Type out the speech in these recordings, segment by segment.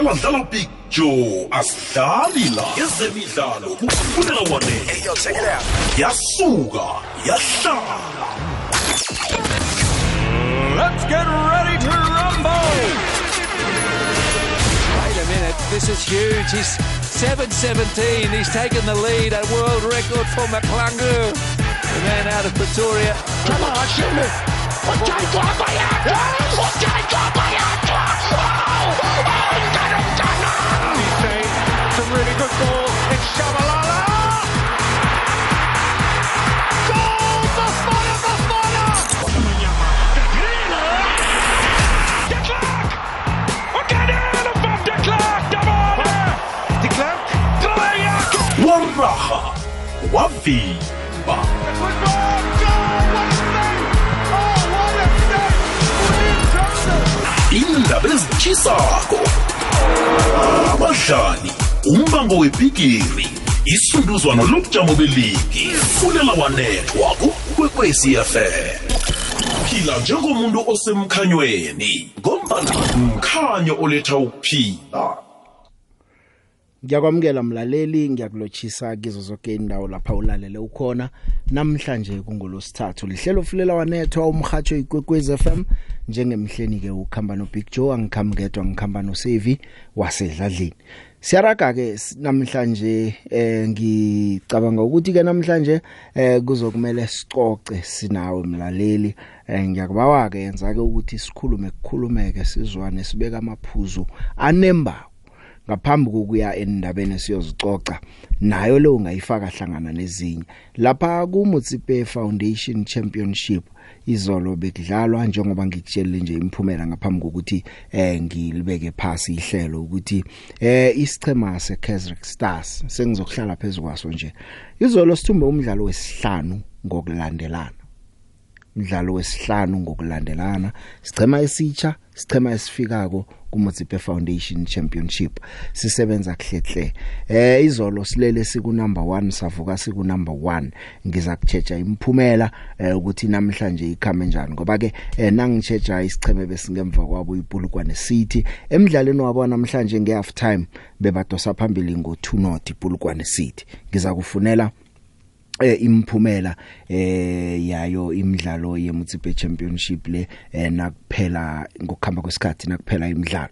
dlala dlala picture asidlali la ezemidlalo kufunela wanele Yo, check it out. yasuka yahlala Let's get ready to rumble. Wait a minute, this is huge. He's 7.17. He's taken the lead, a world record for McClungu. The man out of Pretoria. Come on, shoot me. Ujaitwa It's a really good ball. It's Shabalala. Goal! Bafana, Bafana! De Klerk! De Klerk! We gaan in van De Klerk! Daarvan! De Klerk? Klerk! Warraha! Wafi! إلا بزن شي صاكو رمشاني a save. William Johnson. indaba ezitshisako abadlali umbango webhigiri isunduzwano lobujamo beligi fulela wanethwa kukwekwecfm phila njengomuntu osemkhanyweni ngombana mkhanyo oletha ukuphila Ngiyakwamukela mlaleli ngiyakulotshisa kizo zonke indawo lapha ulalele ukhona namhlanje kungolosithathu lihlelo fulela wanethwa umhajo ikwekwez FM njengemhleni ke ukhamba no Big Joe angikhamngedwa ngikhamba no Sevi wasedladlini Siyaraga ke s- namhlanje eh ngicabanga ukuthi ke namhlanje eh kuzokumele sicoce sinawe mlaleli. Eh ngiyakubawa ke yenza ke ukuthi sikhulume kukhulumeke sizwane sibeka amaphuzu anemba ngaphambi kokuya endabeni siyozicoca nayo le ungayifaka hlangana nezinye. Lapha ku Mutsipe Foundation Championship izolo bekudlalwa njengoba ngikutshela nje imphumela ngaphambi kokuthi eh ngilibeke phasi ihlelo ukuthi eh isichema seKaizer Stars sengizokuhlala phezulu kwaso nje. Izolo sithumbe umdlalo wesihlanu ngokulandelana. Umdlalo wesihlanu ngokulandelana sichema esitsha sichema esifikako kuMotsipe Foundation Championship. Sisebenza khlehle eh izolo silele siku number 1 savuka siku number 1 ngiza kuchecha imphumela eh, ukuthi namhlanje ikhame njani. Ngoba ke eh, nangichecha isicheme besingemva kwabo iPulukwane City. Emidlalweni wabo namhlanje ngehalf time bebadosa phambili ngo2 not iPulukwane City. Ngiza kufunela eh imphumela eh yayo imidlalo yeMutsipe Championship le eh nakuphela ngokuhamba kwesikhathi nakuphela imidlalo.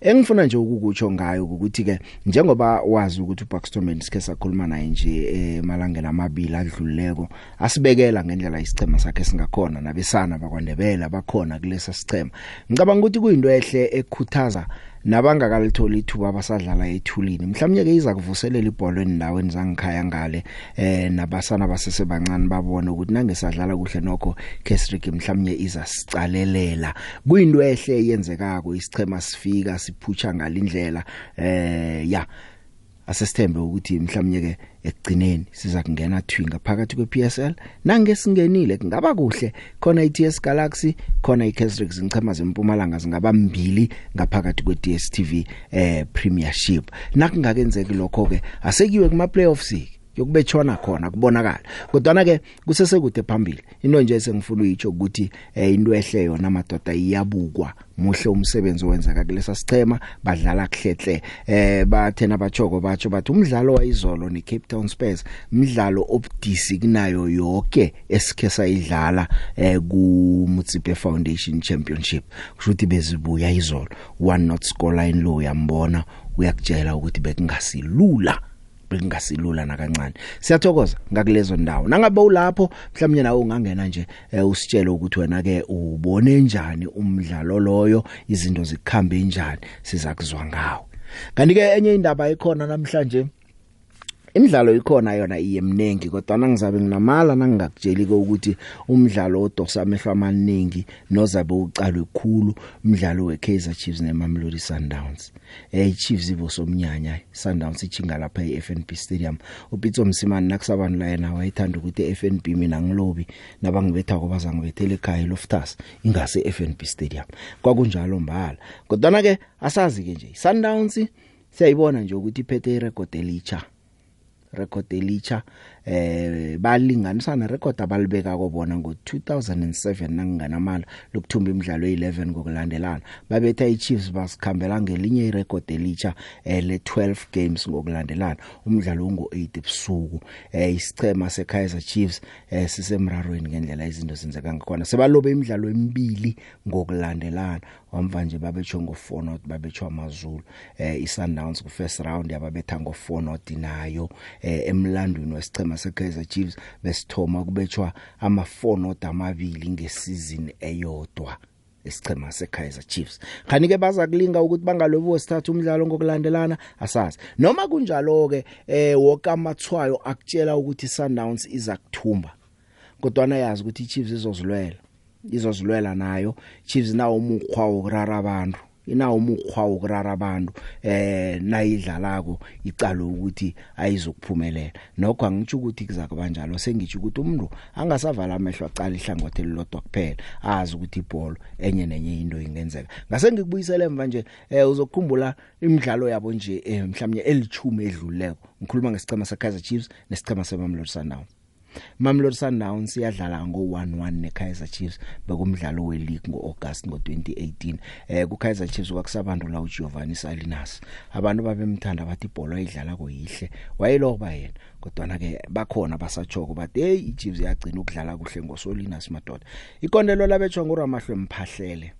Engifuna nje ukukutsho ngayo ukuthi ke njengoba wazi ukuthi uBuxton sike sakhuluma naye nje emalangeni amabili adluleko asibekela ngendlela isichema sakhe singakhona nabesana bakwandebela bakhona kulesa sichema ngicabanga ukuthi kuyinto ehle ekukhuthaza nabangakalithola ithuba abasadlala ethulini. Mhlawumnye ke iza kuvuselela ibhola endaweni zangikhaya ngale eh nabasana basesebancane babone ukuthi nangesadlala kuhle nokho Kesrick mhlawumnye iza sicalelela kuyinto ehle yenzekako isichema sifika siphutsha ngalindlela eh ya. Asesithembe ukuthi mhlawumnye ke ekugcineni siza kungena thwinga phakathi kwePSL nange singenile kungaba kuhle. Khona iTS Galaxy khona iKaizer zinchema zempumalanga zingaba mbili ngaphakathi kweDStv eh Premiership. Nakungakenzeki lokho ke asekiwe kuma playoffs yokubetshwana khona kubonakala. Kodwa ke kusesekude phambili into nje sengifuna uyitsho ukuthi eh, into ehle yona madoda iyabukwa. Muhle umsebenzi owenzeka kulesa sichema badlala khlehle eh bathena bachoko batsho bathi umdlalo wayizolo ne Cape Town Spurs umdlalo obudisi kunayo yonke esikhe sayidlala eh ku Mutsipe Foundation Championship. Kusho ukuthi bezibuya izolo. One not score line low yambona uyakutshela ukuthi bekungasilula bekungasilula nakancane. Siyathokoza ngakulezo ndawo. Nangabe ulapho mhlawumnye nawe ungangena nje eh, usitshele ukuthi wena ke ubone njani umdlalo loyo izinto zikhambe njani siza kuzwa ngawo kanti ke enye indaba ikhona namhlanje imidlalo ikhona yona iyemnengi kodwa nangizabe nginamala nangingakutsheli ukuthi umdlalo odosa amehlo amaningi nozabe uqalwe kukhulu umdlalo weKaizer Chiefs neMamelodi Sundowns. Eh Chiefs ibo somnyanya Sundowns ichinga lapha eFNB Stadium. uPitso Msimani nakusabantu la yena wayithanda ukuthi FNB mina ngilobi nabangibetha ko bazangibethele ekhaya Loftus ingase FNB Stadium. Kwakunjalo mbala. Kodwa ke asazi ke nje Sundowns siyayibona nje ukuthi iphethe irecord elicha record elicha eh balinganisa na record abalibeka kobona ngo2007 nanginganamala lokuthumba imidlalo e11 ngokulandelana. Babetha iChiefs basikhambela ngelinye irecord elitsha eh, le12 games ngokulandelana. Umdlalo ungo8 ebusuku eh isichema seKaizer Chiefs eh sisemrarweni ngendlela izinto zenzeka ngakhona. Sebalobe imidlalo emibili ngokulandelana. Wamva nje babetsho ngo4 not babetshwa amazulu eh iSundowns ku first round yababetha ngo4 not nayo eh emlandweni wesichema seKaizer Chiefs besithoma kubetshwa ama4 not amabili ngesizini eyodwa isichema seKaizer Chiefs. Khani ke baza kulinga ukuthi bangalobo sithatha umdlalo ngokulandelana asazi. Noma kunjalo ke eh wonke amathwayo akutshela ukuthi Sundowns iza kuthumba kodwa na yazi ukuthi iChiefs izozilwela. Izozilwela nayo. Chiefs nawo umukhwa wokurara abantu. Inawo umukhwa wokurara abantu eh nayidlalako icalo ukuthi ayizokuphumelela. Nokho angitsho ukuthi kuzakuba njalo. Sengitsho ukuthi umuntu angasavala amehlo aqala ihlangothi elilodwa kuphela azi ukuthi ibhola enye nenye into ingenzeka. Ngase ngikubuyisele emva nje eh uzokukhumbula imidlalo yabo nje eh, mhlawumnye elithumi edluleko ngikhuluma ngesicema seKaizer Chiefs nesicema seMamelodi Sundowns. Mamelodi Sundowns iyadlala ngo1-1 neKaizer Chiefs bekumdlalo weLeague ngoAugust ngo2018 eh kuKaizer Chiefs kwakusabantu la uGiovanni Salinas. Abantu babemthanda bathi ibhola idlala koyihle wayeloba yena kodwa na ke bakhona basachoko bathi hey iChiefs yagcina ukudlala kuhle ngosolinas madoda. Ikondelo labetshwa nguRamahlwe Mphahlele.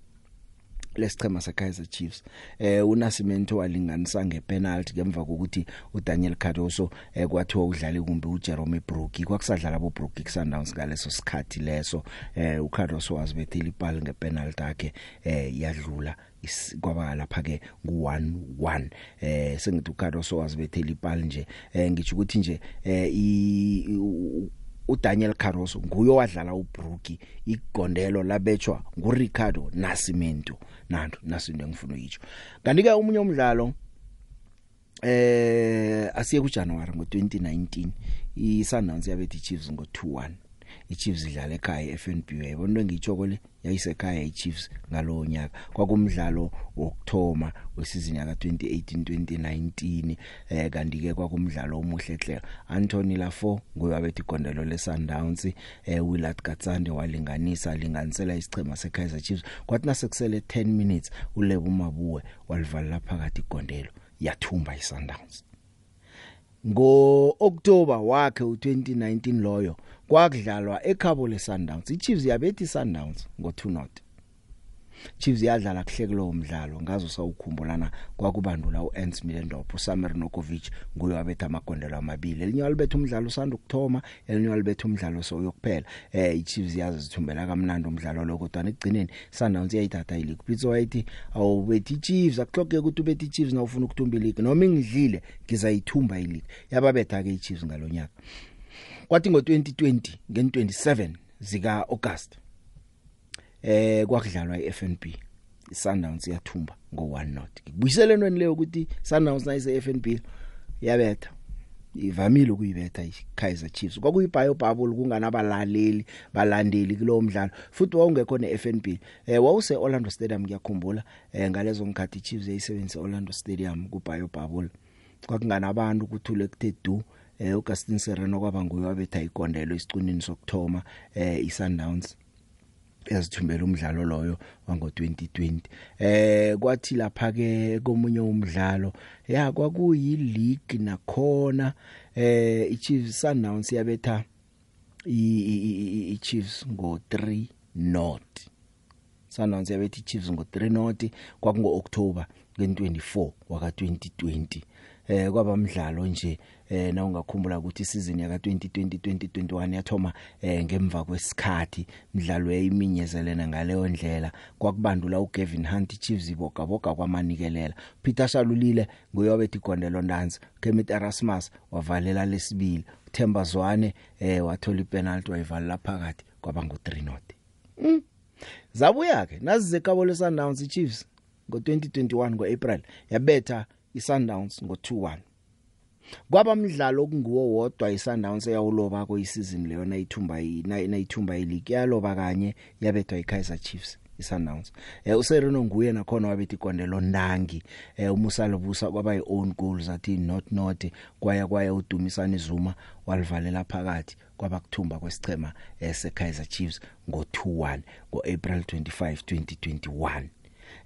Lesichema seKaizer Chiefs. Eh uNasimento walinganisa ngepenalty ngemva kokuthi uDaniel Cardoso eh kwathiwa udlale kumbe uJerome Brookie. Kwakusadlala abo Brookie kuSundowns ngaleso sikhathi leso. Eh uCardoso wazibethela ipali ngepenalty yakhe eh yadlula kwaba lapha ke ngu1-1 eh sengithi uCardoso wazibethela ipali nje. Eh ngisho ukuthi nje eh uDaniel Caroso nguye owadlala uBrookie igondelo labetshwa nguRicardo Nascimento. Nanto nasinto engifuna ukuyitsho. Kanti ke umunye umdlalo eh asiye kuJanuary ngo2019 iSundowns yabethi Chiefs ngo2-1 iChiefs idlala ekhaya eFNB yayibona into engiyitshoko le yayisekhaya iChiefs ngalowo nyaka. Kwakumdlalo wokthoma wesizini yaka 2018 2019 eh kanti ke kwakumdlalo omuhle hle Anthony Lafo ngoyabethi igondelo leSundowns eh Willard Gatsande walinganisa linganisela isichema seKaizer Chiefs. Kwathi nasekusele 10 minutes uLebo Mabuwe walivala phakathi igondelo yathumba iSundowns. Ngo October wakhe u2019 loyo kwakudlalwa ekhabo leSundowns iChiefs yabethi Sundowns ngo2 not. Chiefs yadlala kuhle kulowo mdlalo ngazo sawukhumbulana kwakubandula uEns Milendorp uSamer Nokovic nguye wabetha amagondelo amabili. Elinye walibetha umdlalo usanda ukuthoma elinye walibetha umdlalo soyokuphela eh iChiefs yazi zithumbela kamnandi umdlalo lo kodwa ekugcineni Sundowns yayithatha ileague. Pitso wayithi awubethi iChiefs akuhlogeke ukuthi ubethi iChiefs na ufuna ukuthumba ileague noma ingidlile ngizayithumba ileague. Yababetha ke iChiefs ngalonyaka kwathi ngo2020 ngen27 zika August eh kwakudlalwa iFNB iSundowns yathumba ngo1 not. Ngibuyisele entweni leyo ukuthi Sundowns nayise FNB yabetha ivamile ukuyibetha iKaizer Chiefs. Kwakuyibhayo bubble kunganabalaleli balandeli kulowo mdlalo futhi wawungekho neFNB eh wawuse Orlando Stadium ngiyakhumbula eh ngalezo ngikhathi Chiefs yayisebenzisa Orlando Stadium kubhayo bubble kwakunganabantu ukuthule kuthe du eh uGustin Sereno kwaba nguye wabetha igondelo isicunini sokthoma eh iSundowns yazithumbela umdlalo loyo wango 2020 eh kwathi lapha ke komunye umdlalo ya kwakuyi league nakhona. Eh iChiefs Sundowns yabetha iChiefs ngo 3 not Sundowns yabetha iChiefs ngo 3 not kwakungo October nge24 waka 2020 eh kwaba mdlalo nje eh na ungakhumbula ukuthi isizini yaka 2020 2021 yathoma eh ngemva kwesikhathi midlalo yayiminyezelene ngaleyo ndlela. Kwakubandula uGavin Hunt Chiefs iboga boga kwamanikelela. Peter Shalulile nguyobethi igondelo ndanzi Kemit Erasmus wavalela lesibili. Themba Zwane eh wathola ipenalty wayivala phakathi kwaba ngo 3 not mm. zabuya ke nazize kabo leSundowns Chiefs ngo2021 ngoApril yabetha iSundowns ngo2-1 kwabamdlalo okunguwo wodwa iSundowns eyawuloba koyisizini leyo nayithumba nayithumba ileague. Yaloba kanye yabethwa iKaizer Chiefs iSundowns. Eh uSereno nguye nakhona wabethi ikondelo ndangi. Eh umusalo busa kwaba yi-own goals athi not not kwaya kwaya udumisani Zuma walivalela phakathi kwaba kuthumba kwesichema eseKaizer Chiefs ngo2-1 ngoApril 25 2021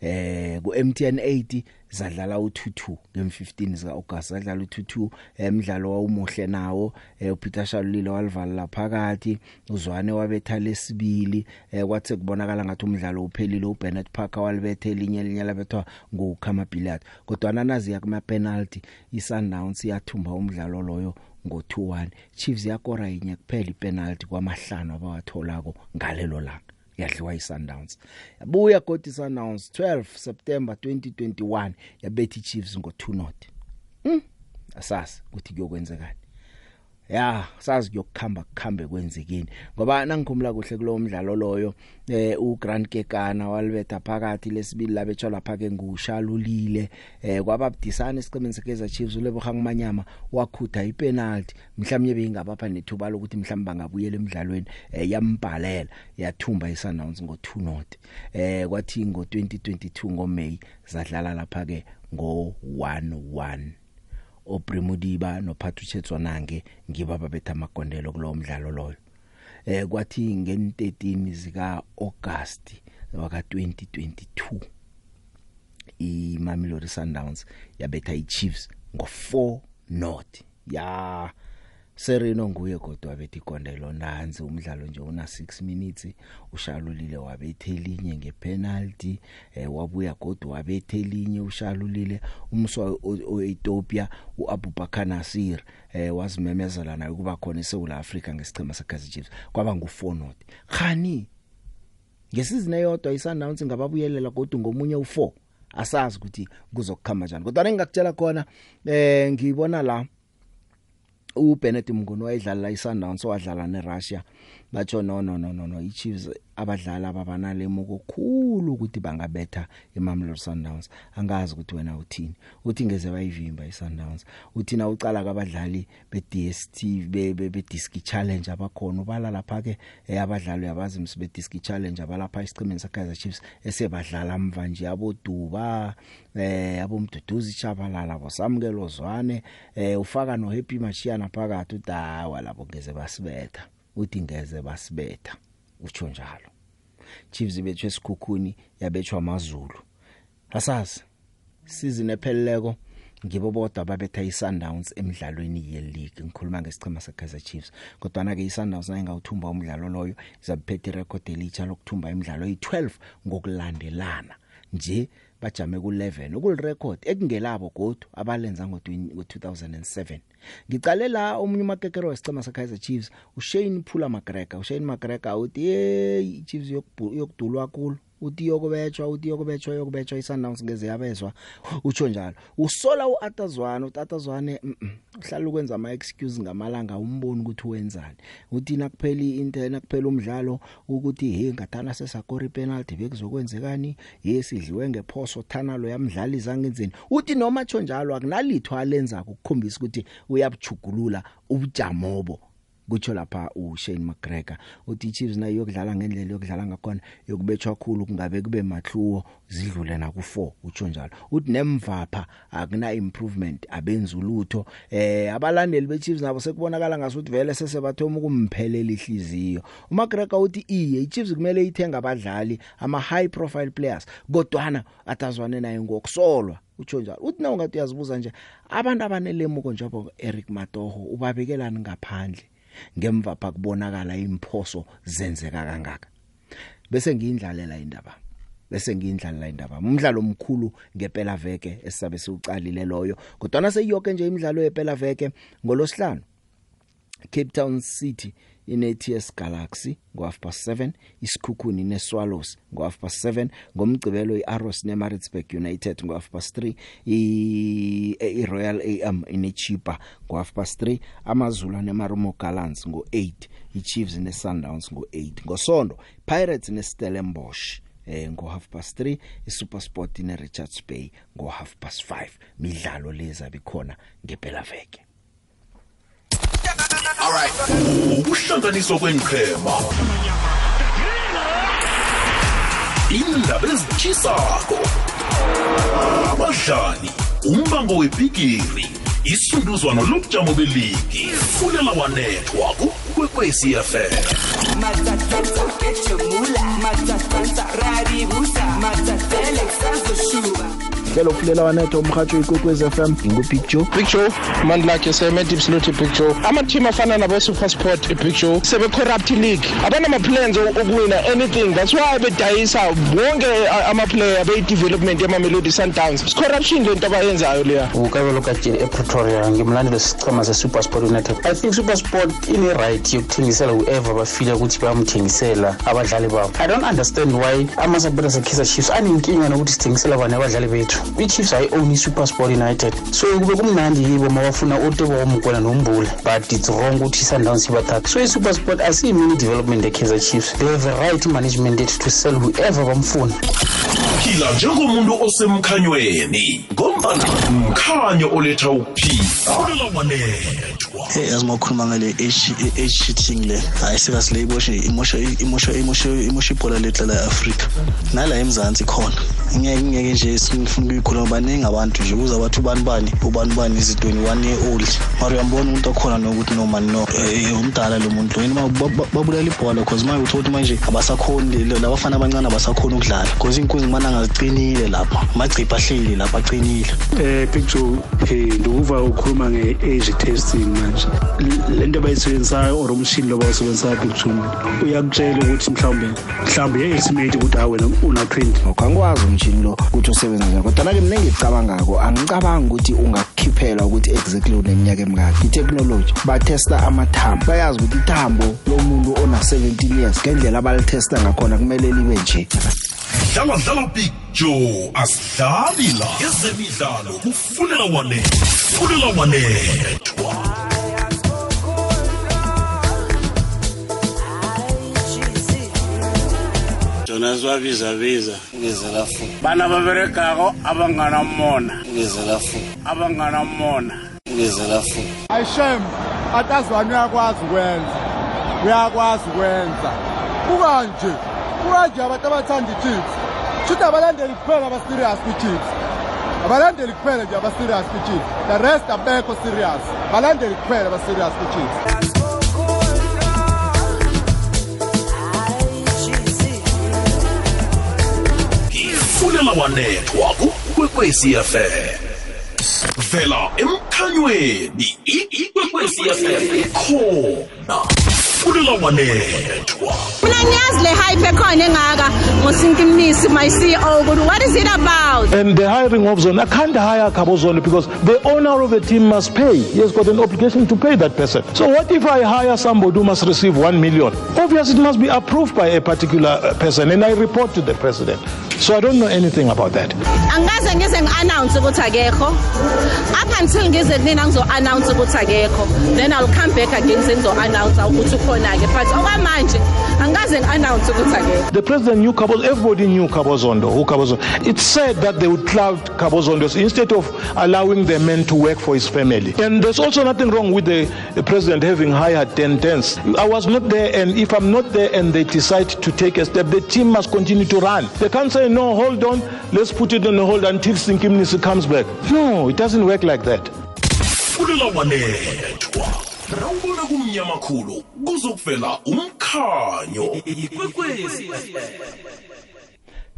eh ku MTN 80 zadlala u22 ngem15 zika August zadlala u22 emidlalo wawumuhle nawo eh uPeter Shalulile walivala laphakathi uzwane wabetha lesibili eh kwathe kubonakala ngathi umdlalo uphelile uBennett Parker walibetha elinye elinye labethwa nguKhama Billiard kodwa nazi yakuma penalty iSundowns yathumba umdlalo loyo ngo2-1 Chiefs yakora inye kuphela ipenalty kwamahlanu abawatholako ngalelo langa. Yadliwa iSundowns. Yabuya godi iSundowns 12 September 2021 yabethi Chiefs ngo2 not hm asasi ukuthi kuyokwenzekani ya sazi kuyokukhamba kukhambe kwenzekini ngoba nangikhumula kuhle kulo mdlalo loyo eh uGrant Kekana walibetha phakathi lesibili labetsha lapha ke ngushalulile eh kwababudisana esiqemeni seKaizer Chiefs uleboga ngumanyama wakhutha ipenalty. Mhlawumnye beyingabapha nethuba lokuthi mhlawumbe bangabuyela emidlalweni eh yambhalela yathumba iSundowns ngo2 not eh kwathi ngo2022 ngoMay zadlala lapha ke ngo 1-1 oPrimudiba noPhathu Chetswanange ngiba babetha amagondelo kulowo mdlalo loyo. Eh kwathi ngen13 zika August waka 2022 iMamelodi Sundowns yabetha iChiefs ngo4 not ya Sereno nguye kodwa bethi ikondelo nanzi umdlalo nje una 6 minutes ushalulile wabethe elinye ngepenalty eh wabuya kodwa wabethe elinye ushalulile umswa oEthiopia uAbubakar Nasir eh wazimemezela naye kuba khona eSouth Africa ngesichema seKaizer Chiefs. Kwaba ngu4 not khani ngesizini eyodwa iSundowns ngababuyelela kodwa ngomunye u4 asazi ukuthi kuzokukhamba kanjani kodwa ngingakutshela khona eh ngibona la uBennett Mnguni wayedlala iSundowns wadlala neRussia. Batsho no no no no no. iChiefs abadlali ababanalemo kokhulu ukuthi bangabetha iMamelodi Sundowns. Angazi ukuthi wena uthini. Uthi ngeze bayivimba iSundowns. Uthi na ucala kabadlali beDStv be beDisc Challenge abakhona ubala lapha ke abadlali yabazi msibe Disc Challenge abalapha isiqhemeni seKaizer Chiefs esebadlala mva nje. Aboduba eh abomduduzi chabalala bosamukelo zwane eh ufaka no Happy Machiyana phakathi udawa labo ngeze basibetha. Uthi ngeze basibetha utsho njalo. Chiefs bethwe esikhukhuni yabethwa amazulu. Asazi season epheleleko ngibo bodwa babetha iSundowns emidlalweni ye-league. Ngikhuluma ngesichema seKaizer Chiefs kodwa na ke iSundowns nayingawuthumba umdlalo loyo izabiphethe record elitsha lokuthumba imidlalo yi12 ngokulandelana nje bajame ku11 ukulirecord ekungelabo godu abalenza ngo2007 ngicale la omunye umakekero wesicema seKaizer Chiefs uShane Phula McGregor uShane McGregor uthi hey Chiefs yokudulwa kulo uthi yokubetshwa uthi yokubetshwa yokubetshwa iSundowns ngeze yabezwa. Utsho njalo usola uAtazwana uAtazwane uhlala ukwenza ama excuse ngamalanga umboni ukuthi wenzani. Uthi nakupheli into nakuphela umdlalo ukuthi hey ngathana sesakora ipenalty bekuzokwenzekani? Yesidliwe ngephoso thana lo yamdlali izangenzeni uthi noma tsho njalo akunalitho alenza ukukhombisa ukuthi uyabuchugulula ubujamobo kutsho lapha uShane McGregor uthi Chiefs nayo yokudlala ngendlela yokudlala ngakhona yokubetshwa khulu kungabe kube mahluwo zidlule na ku4 utsho njalo. Uthi nemvapha akuna improvement abenza ulutho. Eh abalandeli beChiefs nabo sekubonakala ngasuthi vele sesebathoma ukumphelela ihliziyo. uMcGregor uthi iye iChiefs kumele ithenga abadlali ama high profile players kodwana atazwane naye ngokusolwa. Utsho njalo. Uthi na ungathi uyazibuza nje abantu abanelemuko njengoba Eric Matoho ubabekelani ngaphandle? Ngemva phakubonakala imphoso zenzeka kangaka. Bese ngiyindlalela indaba bese ngiyindlalela indaba. Umdlalo omkhulu ngempela veke esisabe siucalile loyo kodwa na seyiyoke nje imidlalo yempela veke ngolosihlanu. Cape Town City ineTS Galaxy ngo half past 7 isikhukhuni neSwallows ngo half past 7 ngomgcibelo iArrows neMaritzburg United ngo half past 3 iRoyal AM ineChipa ngo half past 3 amaZulu neMarumo Gallants ngo 8 iChiefs neSundowns ngo 8 ngosonto Pirates neStellenbosch eh ngo half past 3 iSuperSport neRichards Bay ngo half past 5 midlalo leza bikhona ngempela veke Alright. Ukuhlanganiswa kwenqhema. indaba ezitshisako abadlali umbango webhigiri isunduzwano lobujamo beligi fulela wanethwa kukwekwecfm Matatata echemula Matatata raribusa Matatele sazoshuba hlelo fulela wanetho umhatsho ikwekwez FM ngingubig joe Big Joe mandlakhe seme deep salute Big Joe ama-team afana nabo SuperSport Big Joe sebe corrupt league. Abanama-plans okuwina anything. That's why bedayisa wonke a- ama-player beyi-development yamamelodi sundowns. Is corruption lento abayenzayo leya. Ukabelo katsheni epretoria ngimlandeli wesichema se-supersport united. I think supersport ine-right yokuthengisela whoever bafile ukuthi bayamthengisela abadlali babo. I don't understand why amasupporters e-kaizer chiefs anenkinga nokuthi sithengisela bani abadlali bethu i-chiefs ayi-own i-supersport united. So kube kumnandi yibo ma bafuna otebo womgwela nombula but it's wrong ukuthi i-sundowns ibathathe. So i-supersport asiyimini development e-kaizer chiefs. They have a right management yethu to sell whoever bamfuna. Phila njengomuntu osemkhanyweni ngombana mkhanyo oletha ukuphila. Fulela wanethwa hey yazi mawukhuluma ngale age cheating le. Hayi sikazi le iboshe imosha imosha imosha imosha ibhola lethu la e-Africa nala emzansi khona. Ngeke ngeke nje sifuna ukuyikhuluma baningi abantu nje kuza bathi ubani bani ubani bani is 21 year old. Mara uyambona umuntu okhona nokuthi no man no eh, umdala lo muntu. Lo yini ma- ba- ba- babulala ibhola because manje uthola ukuthi manje abasakhoni le- labafana abancane abasakhoni ukudlala. Because inkunzi ngibana ngaziqinile lapha amagcipha ahleli lapha aqinile eh picture eh nduva ukhuluma nge-age testing manje. L- lento abayisebenzisayo or umshini lo bawusebenzisayo picture uyakutshela ukuthi mhlawumbe mhlawumbe ye-estimate ukuthi hayi wena una-twenty. Awukangikwazi umshini lo ukuthi usebenza njani kodwa-ke mina engikucabangako angicabangi ukuthi ungakukhiphela ukuthi exactly uneminyaka emingaki. I-technology batesta amathambo. Bayazi ukuthi ithambo lomuntu ona-17 years ngendlela abalitesta ngakhona kumele libe nje. Dlala dlala big joe asidlali la. Ezemidlalo kufulela wanethwa wanethwa jonas wabizabiza bana baberegago abanganamona abanganamona ayishem atazwane uyakwazi ukwenza uyakwazi ukwenza kukanje kukanje abantu abathanda i-chips shuthi abalandeli kuphela aba-serious kwi-chips abalandeli kuphela nje abaserious kwi-chips the rest abekho serious. Balandeli kuphela abaserious kwi-chips fulela wanethwa kukwekwecfm vela emkhanyweni. Ikwekwecfm khona fulela wanethwa mina ngiyazi le hype ekhona engaka. Ngosinkinisi my ceo ukuthi what is it about? And the hiring of zone i can't hire Kabozolo because the owner of the team must pay. He has got an obligation to pay that person. So what if i hire somebody who must receive 1 million? Obviously it must be approved by a particular uh, person and i report to the president. So i don't know anything about that. Angikaze ngize ngi-announce ukuthi akekho. Up until ngize kunina ngizo-announce ukuthi akekho. Then i'll come back again sengizo-announce ukuthi ukhona-ke but okwamanje angikaze ngi-announce ukuthi akekho The president knew Kaboz, everybody knew Kabozondo, who Kabozondo. It said that they would cloud Kabozondos instead of allowing the men to work for his family. And there's also nothing wrong with the, the president having hired 10 tens. I was not there, and if I'm not there and they decide to take a step, the team must continue to run. They can't say, no, hold on, let's put it on hold until Sinkimnisi comes back. No, it doesn't work like that. Fulela wanethwa rawubona kumnyama khulu kuzokuvela umkhanyo. Ikwekwezi.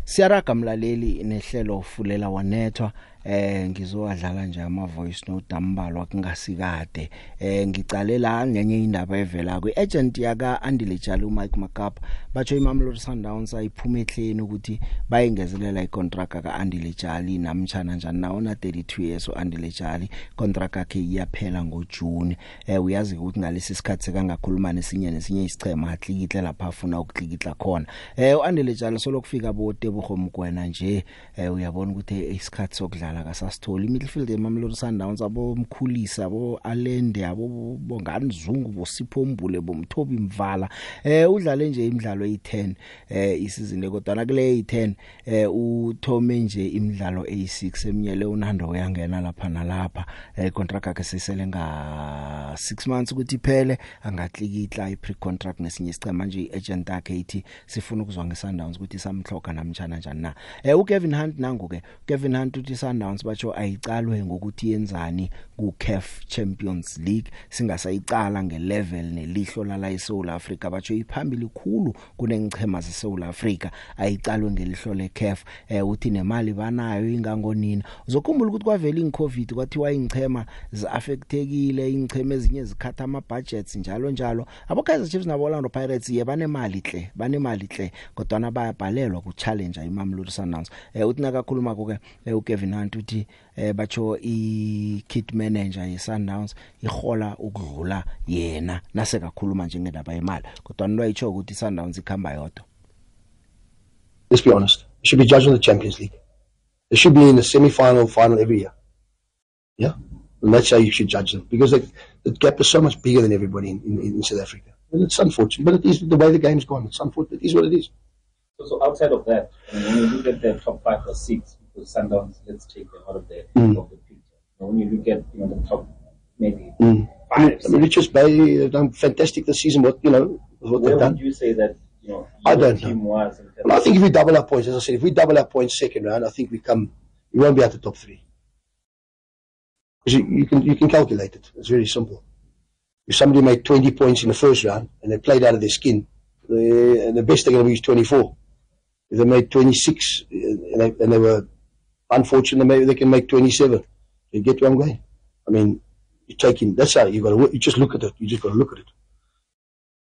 Siyaraga mlaleli nehlelo ufulela wanethwa. Eh ngizowadlala nje ama voice note ambalwa kungasikade. Eh ngicale la ngenye indaba evela ku agent yaka Andile Jali uMike Makapa. Batsho iMamelodi Sundowns ayiphuma ehleni ukuthi bayengezelela icontract ka Andile Jali namtjana njani nawo na 32 years uAndile Jali contract yakhe iyaphela ngoJune. Eh uyazi ukuthi ngalesi sikhathi sekangakhuluma nesinye nesinye isichema atlikihle lapha afuna ukuklikitla khona. Eh uAndile Jali solokufika bote bukhomgwena nje. Eh uyabona ukuthi isikhathi sokudlala ukudlala kasasitholi midfield eMamelodi Sundowns abomkhulisa abo Alende abo bongani Zungu bosiphombule bomthobi mvala eh udlale nje imidlalo eyi10 eh isizini kodwa kule eyi10 eh uthome nje imidlalo eyi6 eminyele uNando uyangena lapha nalapha eh contract yakhe sesele nga 6 months ukuthi iphele angatlikitla i-pre contract nesinye isicema manje i-agent yakhe ithi sifuna ukuzwa ngeSundowns ukuthi samhloka namtjana njani na. Eh uKevin Hunt nangu ke Kevin Hunt uthi Sundowns batsho ayicalwe ngokuthi yenzani ku CAF Champions League. Singasayicala ngelevel nelihlo lala eSouth Africa batsho iphambili khulu kunengichema zeSouth Africa ayicalwe ngelihlo leCAF. Eh uthi nemali banayo ingangonina. Uzokhumbula ukuthi kwavela incovid kwathiwa ingchema ziaffectekile ingchema ezinye zikhatha ama budgets njalo njalo. Abo Kaizer Chiefs nabo Orlando Pirates ye banemali hle banemali hle kodwa bayabhalelwa ku challenge iMamelodi Sundowns. Eh uthi nakakhuluma ke eh, uKevin Hunt abantu eh bacho i kit manager ihola ukudlula yena nase kakhuluma nje ngendaba yemali. Kodwa ayicho ukuthi sundowns ikhamba yodwa. Let's be honest. It should be judged on the champions league. It should be in the semi final final every year. Yeah? And that's how you should judge them. Because the, the gap is so much bigger than everybody in, in, in South Africa. And it's unfortunate but it is the way the game's gone it's unfortunate. It is what it is. So, so outside of that when you look at the top 5 or 6 to Sundowns, let's take them out of the, mm. of the picture. Now, when you look at you know, the top, maybe mm. five, I mean, Richards Bay have done fantastic this season. What you know, what Where they've done. you say that? You know, I don't know. Well, I think if we double our points, as I said, if we double our points second round, I think we come, we won't be at the top three. Because you, you, can you can calculate it. It's very simple. If somebody made 20 points in the first round and they played out of their skin, they, the best they're going to be is 24. If they made 26 uh, and they, and they were unfortunate, maybe they can make 27. You get where I'm going? I mean, you're taking, that's how you got to, you just look at it. You just got to look at it.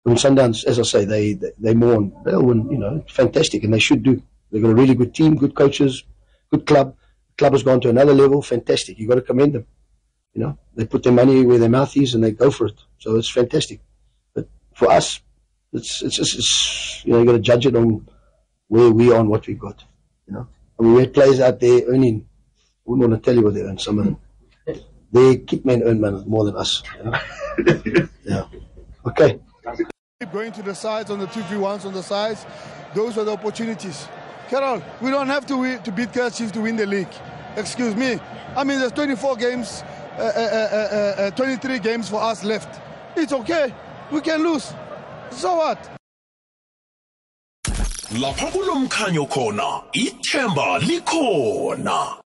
Mean, Sundowns, as I say, they, they, they mourn. They'll win, you know, fantastic, and they should do. They've got a really good team, good coaches, good club. The club has gone to another level, fantastic. You've got to commend them. You know, they put their money where their mouth is and they go for it. So it's fantastic. But for us, it's, it's, it's, it's you know, you've got to judge it on where we are and what we've got. You know, I mean, we had players out there earning, I wouldn't want to tell you what they earn, some of them. Their kitmen earn money more than us. You know? yeah. Okay. Keep going to the sides on the 2v1s on the sides. Those are the opportunities. Carol, we don't have to, win, to beat Kaiser Chiefs to win the league. Excuse me. I mean, there's 24 games, uh, uh, uh, uh, uh, 23 games for us left. It's okay. We can lose. So what? Lapha kulomkhanyo khona ithemba likhona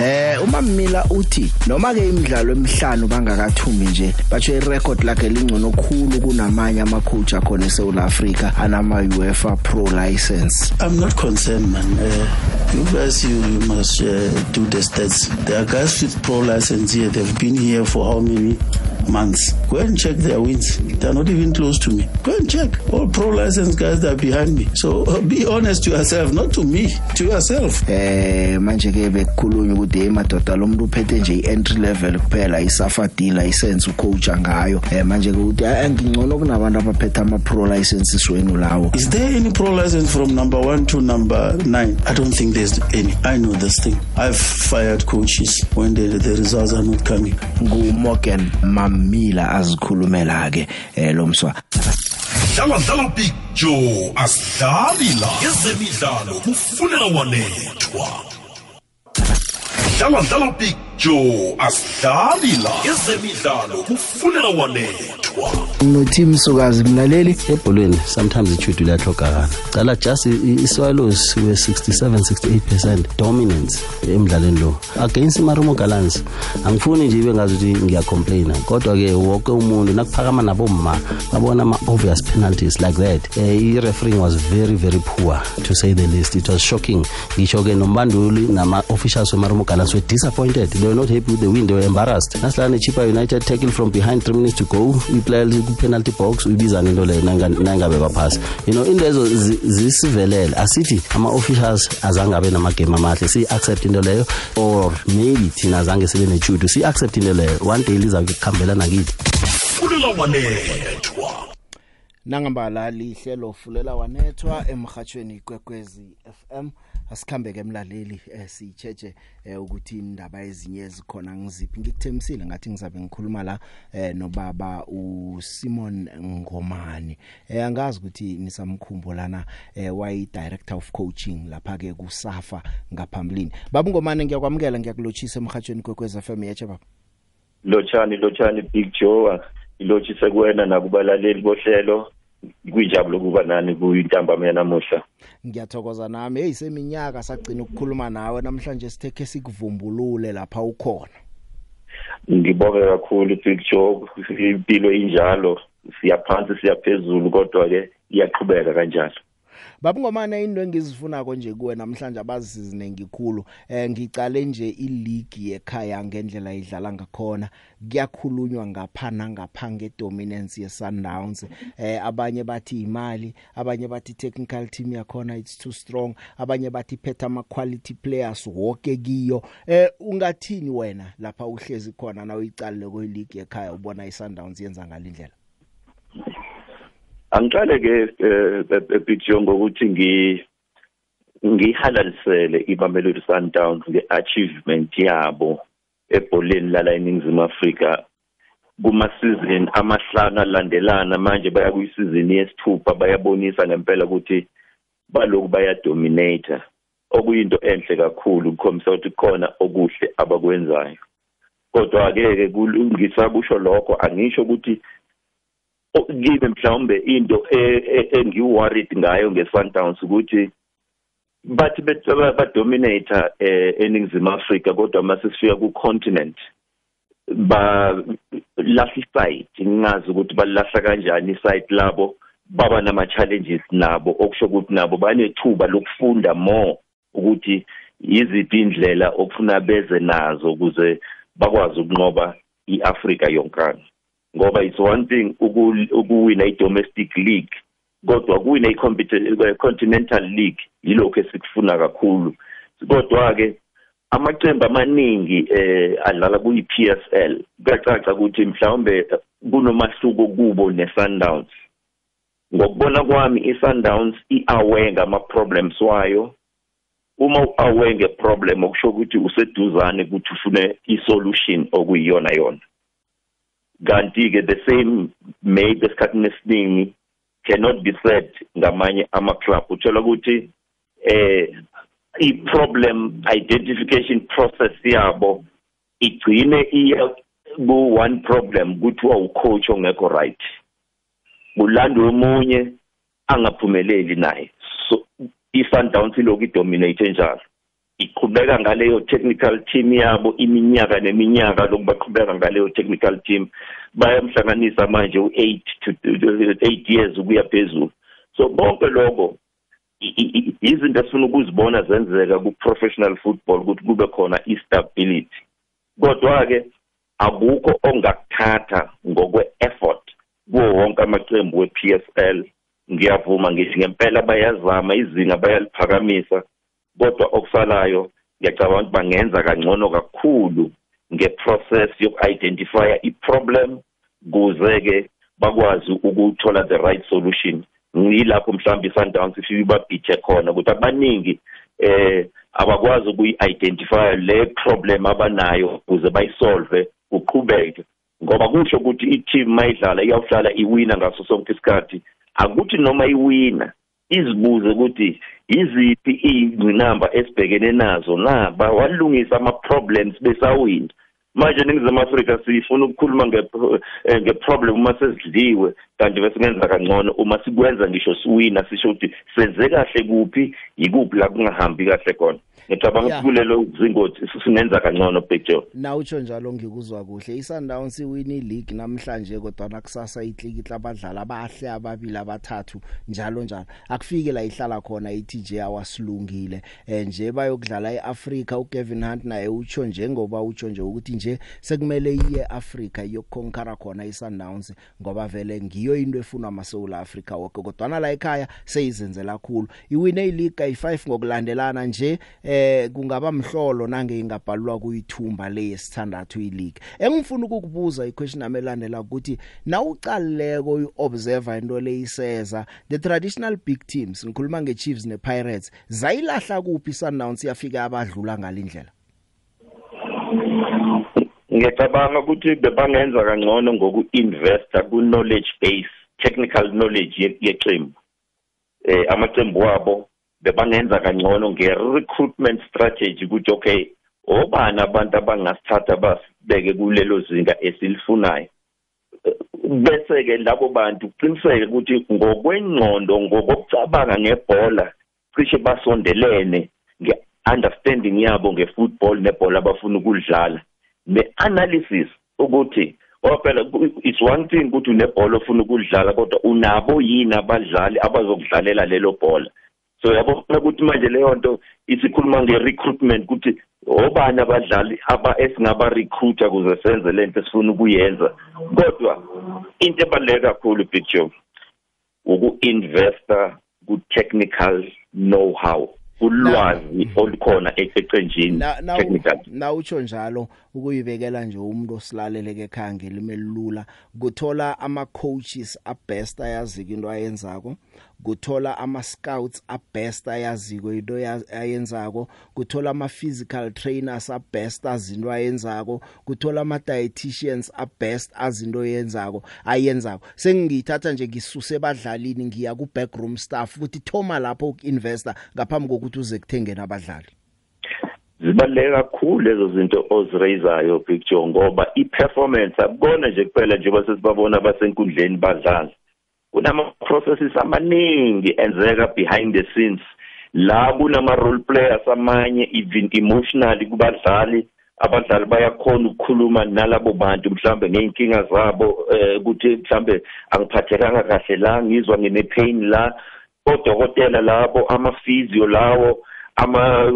Eh uma Mila uthi noma ke imidlalo emihlanu bangakathumbi nje batsho irecord lakhe lingcono khulu kunamanye ama coach akhona eSouth Africa anama UEFA Pro license. I'm not concerned, man. Uh, you guys, you, you must uh, do the stats. There are guys with pro license here. They've been here for how many months? Go and check their wins. They're not even close to me. Go and check. All pro license guys that are behind me. So uh, be honest to yourself, not to me, to yourself. Eh manje ke bekukhulunywa ukuthi hey madoda lo muntu uphethe nje ientry level kuphela isafa D license ucoach ngayo. Eh manje ke uthi "Ah, ngingcono kunabantu abaphethe ama pro licenses wenu lawo. Is there any pro license from number one to number nine? I don't think there's any. I know this thing. I've fired coaches when the, the results are not coming. Ngu Morgan Mamila azikhulumela ke eh lo mswa. dlala dlala big joe asidlali la ezemidlalo kufunela wanethwa. Dlala dlala big joe asidlali la ezemidlalo kufunela wanethwa. Noteam Sukazi mlaleli. Ebholweni sometimes ichudu liyahlogakala cala just i- i-swallows we 67 68% dominance emdlalweni lo. Against imarumo gallants angifuni nje ibe ngazuthi ngiyacomplaina kodwa-ke wonke umuntu nakuphakama nabomma babona ama-obvious penalties like that eh, i-refereeing was very very poor to say the least. It was shocking. Ngisho-ke nombanduli nama-officials wemarumo gallants were disappointed. They were not happy with the win. They were embarrassed. Nasilana nechipa united tackle from behind three minutes to go. Iplayer ku-penalty box uyibizana into leyo nayinga- nayingabe baphasi. You know into lezo zi- zisivelele asithi ama-officials azange abe namagame amahle. Siyi-accept into leyo or maybe thina azange sibe nechudu siyi-accept into leyo. One day lizakuhambela nakithi fulela wanethwa. Nangambala lihlelo fulela wanethwa emhathweni kwekwezi FM asikhambeke emlaleli eh, sicheche eh, ukuthi indaba ezinye ezikhona ngiziphi. Ngikuthemisile ngathi ngizabe ngikhuluma la eh, nobaba uSimon Ngomani. Eh, angazi ukuthi nisamkhumbulana eh, wayi director of coaching lapha ke kusafa ngaphambilini. Baba Ngomani ngiyakwamukela ngiyakulochisa emhathweni kwekwezi FM yeche baba. Lotshani lotshani big joe ilotshise kuwena nakubalaleli bohlelo. Kuyinjabulo kuba nani kuyintambama yanamuhla. Ngiyathokoza nami. Hey seminyaka sagcina ukukhuluma nawe namhlanje sitheke sikuvumbulule lapha ukhona. Ngibonge kakhulu big joe impilo injalo. Siyaphansi siyaphezulu kodwa ke iyaqhubeka kanjalo. Babungomane into engizifunako nje kuwe namhlanje abazizinengi khulu. Eh ngicale nje ileague yekhaya ngendlela idlala ngakhona. Kuyakhulunywa ngaphana ngaphange dominance ye Sundowns eh abanye bathi imali abanye bathi technical team yakhona it's too strong abanye bathi phetha ama quality players wonke kiyo. Eh ungathini wena lapha uhlezi khona na uyicalile kwe league yekhaya ubona iSundowns yenza ngalindlela Angiqale ke epicture ngokuthi ngi ngihalalisele iBamelodi Sundowns ngeachievement yabo ebholeni lala eNingizimu Afrika. Kuma season amahlanu alandelana manje baya kuyisizini yesithupha bayabonisa ngempela ukuthi baloku bayadominate okuyinto enhle kakhulu ukukhombisa ukuthi khona okuhle abakwenzayo. Kodwa ake ke ngisakusho lokho angisho ukuthi kimi mhlawumbe into engiworried ngayo ngeSundowns ukuthi bathi badominate eh eningizimu Afrika kodwa mase sifika ku continent ba lahla isite ngingazi ukuthi balahla kanjani isite labo baba nama challenges nabo okusho ukuthi nabo banethuba lokufunda more ukuthi yiziphi indlela okufuna beze nazo ukuze bakwazi ukunqoba iAfrika yonkana. Ngoba it's one thing ukuwina i-domestic league kodwa kuwina i-continental league yilokho esikufuna kakhulu. Kodwa ke amaqembu amaningi eh adlala kuyi-PSL kuyacaca ukuthi mhlawumbe kunomahluko kubo ne-Sundowns. Ngokubona kwami i-Sundowns i-aware ngama-problems wayo. Uma u-aware nge-problem okusho ukuthi useduzane ukuthi ufune i-solution okuyiyona yona. Kanti ke the same maybe esikhathini esiningi cannot be said ngamanye ama club uthola ukuthi eh i problem identification process yabo igcine iya ku one problem kuthiwa ucoach ongekho right. Kulandwe omunye angaphumeleli naye. So i-Sundowns iloku idominate njalo. Iqhubeka ngaleyo technical team yabo iminyaka neminyaka lokubaqhubeka ngaleyo technical team. Bayamhlanganisa manje u8 to 8 years ukuya phezulu. So bonke lokho izinto esifuna ukuzibona zenzeka ku professional football ukuthi kube khona istability. Kodwa ke akukho ongakuthatha ngokwe effort kuwo wonke amaqembu wePSL ngiyavuma ngithi ngempela bayazama izinga bayaliphakamisa. Kodwa okusalayo ngiyacabanga ukuthi bangenza kangcono kakhulu ngeprocess yoku-identifya i-problem kuze ke bakwazi ukuthola the right solution. Ngilapho mhlawumbe i-Sundowns ifike ibabhithe khona ukuthi abaningi eh abakwazi ukuyi-identify le problem abanayo ukuze bayisolve uqhubeke ngoba kusho ukuthi i-team mayidlala iyawuhlala iwina ngaso sonke isikhathi akuthi noma iwina izibuze ukuthi yiziphi iy'ngqinamba esibhekene nazo na bawalungisa ama-problems besawina. Manje ningizimu afrika sifuna ukukhuluma nge-problem uma sezidliwe kanti bese kungenza kangcono. Uma sikwenza ngisho siwina sisho ukuthi senze kahle kuphi yikuphi la kungahambi kahle khona. Ngicabanga ukuthi kulelo zingothi singenza kangcono picture na utsho njalo ngikuzwa kuhle. iSundowns iwini league namhlanje kodwa nakusasa itlikitla abadlali abahle ababili abathathu njalo njalo. Akufike la ihlala khona iTJ awasilungile. Nje bayokudlala eAfrica uKevin Hunt naye utsho njengoba utsho nje ukuthi nje sekumele iye Africa yokukonkara khona iSundowns ngoba vele ngiyo into efunwa amaSouth Africa wonke kodwa la ekhaya seyizenzela kakhulu iwine ileague ayi5 ngokulandelana nje eh kungaba mhlolo nange ingabhalwa kuyithumba le yesithandathu ileague. Engifuna ukukubuza iquestion nami elandela ukuthi nawuqalileko uobserver into leyiseza the traditional big teams ngikhuluma ngeChiefs nePirates zayilahla kuphi Sundowns yafika abadlula ngalindlela ngiyacabanga ukuthi bebangenza kangcono ngoku-investa ku-knowledge base technical knowledge yeqembu eh amaqembu wabo bebangenza kangcono nge-recruitment strategy ukuthi okay obani abantu abangasithatha basibeke kulelo zinga esilifunayo? Bese-ke labo bantu kuqiniseke ukuthi ngokwengqondo ngokokucabanga ngebhola cishe basondelene nge-understanding yabo nge-football nebhola abafuna ukulidlala. Ne-analysis ukuthi ngoba phela it's one thing ukuthi unebhola ofuna ukulidlala kodwa unabo yini abadlali abazokudlalela lelo bhola. So yabona ukuthi manje leyo nto isikhuluma nge-recruitment ukuthi obani abadlali aba esingaba recruiter kuze senze lento esifuna ukuyenza. Kodwa into ebaluleke kakhulu big joe uku-investa ku-technical know how ulwazi olukhona ecenjini technical na utsho njalo ukuyibekela nje umuntu osilaleleke ekhange limelula kuthola ama coaches abest ayazika into ayenzako. Kuthola ama scouts abest ayaziko into ayenzako. Kuthola ama physical trainers abest azinto ayenzako. Kuthola ama dietitians abest azinto yenzako ayenzako sengiyithatha nje ngisuse badlalini ngiya ku backroom staff ukuthi thoma lapho ukinvesta ngaphambi kokuthi uze kuthengena abadlali. Zibaluleke kakhulu lezo zinto ozirayizayo Big Joe ngoba i-performance akubona nje kuphela njengoba sesibabona basenkundleni badlala. Kunama processes amaningi enzeka behind the scenes. La kunama role players amanye even emotionally kubadlali abadlali bayakhona ukukhuluma nalabo bantu mhlambe ngeenkinga zabo eh ukuthi mhlambe angiphathekanga kahle la ngizwa ngine pain la. Odokotela labo ama physio lawo ama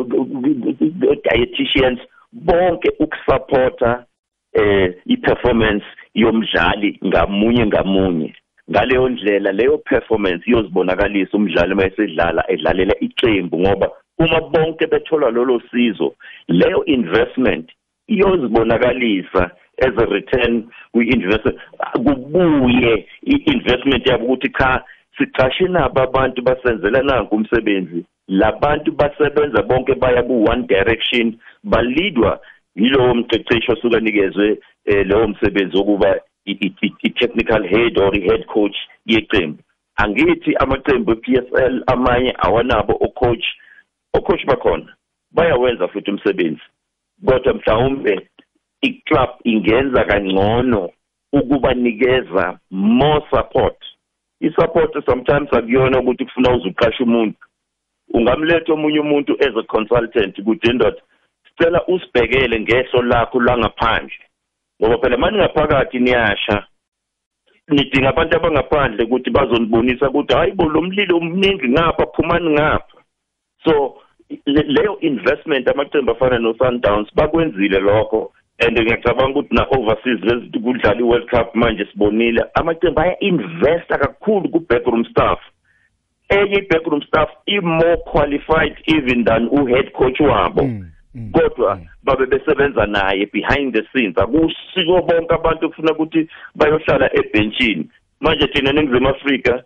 dietitians bonke ukusupporta eh iperformance yomdlali ngamunye ngamunye. Ngaleyo ndlela leyo performance iyozibonakalisa umdlali mayesedlala edlalela iqembu ngoba uma bonke bethola lolo sizo leyo investment iyozibonakalisa as a return kwi-investment. Kubuye i-investment yabo ukuthi cha siqashe nabo abantu basenzela nanku umsebenzi. Labantu basebenza bonke baya ku one direction balidwa yilowo mqeqeshi osuka nikezwe eh, leyo msebenzi wokuba i-technical head or i-head coach yeqembu. Angithi amaqembu e-PSL amanye awanabo o-coach o-coach bakhona bayawenza futhi umsebenzi. Kodwa mhlawumbe i-club ingenza kangcono ukubanikeza more support. I-support sometimes akuyona ukuthi kufuna uzuqasha umuntu ungamletha omunye umuntu as a consultant ukuthi indoda sicela usibhekele ngehlo lakho langaphandle ngoba phela manje ngaphakathi niyasha. Nidinga abantu abangaphandle ukuthi bazonibonisa ukuthi hayi bo lo mlilo omningi ngapha phumani ngapha. So leyo investment amaqembu afana no-Sundowns bakwenzile lokho and ngiyacabanga ukuthi na-overseas lezi kudlala i-world cup manje sibonile amaqembu aya-investa kakhulu ku-backroom staff. Enye i-backroom staff i-more qualified even than u-head coach wabo. Mm. kodwa babe besebenza naye behind the scenes. Akusiko bonke abantu kufuna ukuthi bayohlala ebenchini manje thina eNingizimu Afrika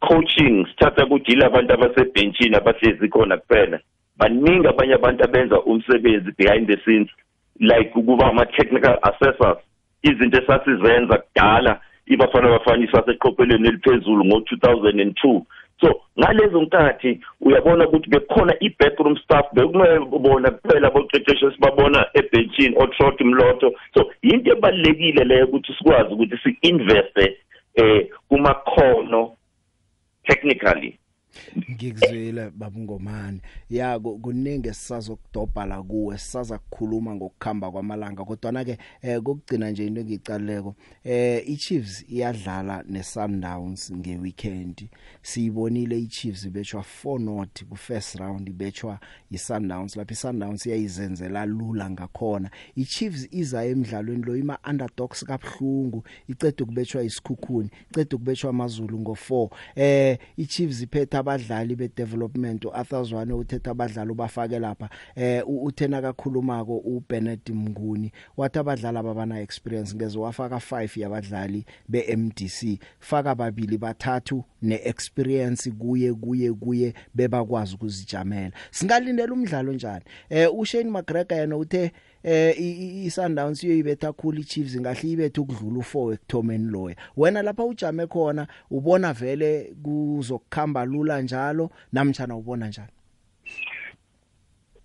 coaching sithatha ukuthi ilabantu abasebenchini abahlezi khona kuphela. Baningi abanye abantu abenza umsebenzi behind the scenes like ukuba ama technical assessors. Izinto esasizenza kudala ibafana bafana isaseqophelweni eliphezulu ngo2002 so ngalezo nkathi uyabona ukuthi bekhona i-backroom staff bekumebona kuphela boqeqesho sibabona ebenchini otrot mlotho. So into ebalekile leyo ukuthi sikwazi ukuthi si-investe eh kumakhono technically. Ngikuzwile babungomane ya kuningi sisazokudobha la kuwe sisaza kukhuluma ngokukhamba kwamalanga kodwa na ke eh kokugcina nje into engicaleko eh iChiefs iyadlala neSundowns ngeweekend. Siyibonile iChiefs ibetshwa 4 not ku first round ibetshwa iSundowns lapha iSundowns iyayizenzela lula ngakhona. iChiefs iza emidlalweni lo ima underdogs kabhlungu icede ukubetshwa isikhukhuni icede ukubetshwa amazulu ngo4 eh iChiefs iphetha abadlali abadlali bedevelopment uArthur Zwane uthethe abadlali ubafake lapha. Eh uthena kakhulumako uBennett Mnguni. Wathi abadlali ababana experience ngeze wafaka 5 yabadlali beMDC faka babili bathathu neexperience kuye kuye kuye bebakwazi ukuzijamela. Singalindela umdlalo njani? Eh uShane McGregor yena uthe eh iSundowns iyoyibetha khulu iChiefs ngahle ibethe ukudlula u4 ekuthomeni loya. Wena lapha ujame khona ubona vele kuzokukhamba lula njalo namtjana ubona njani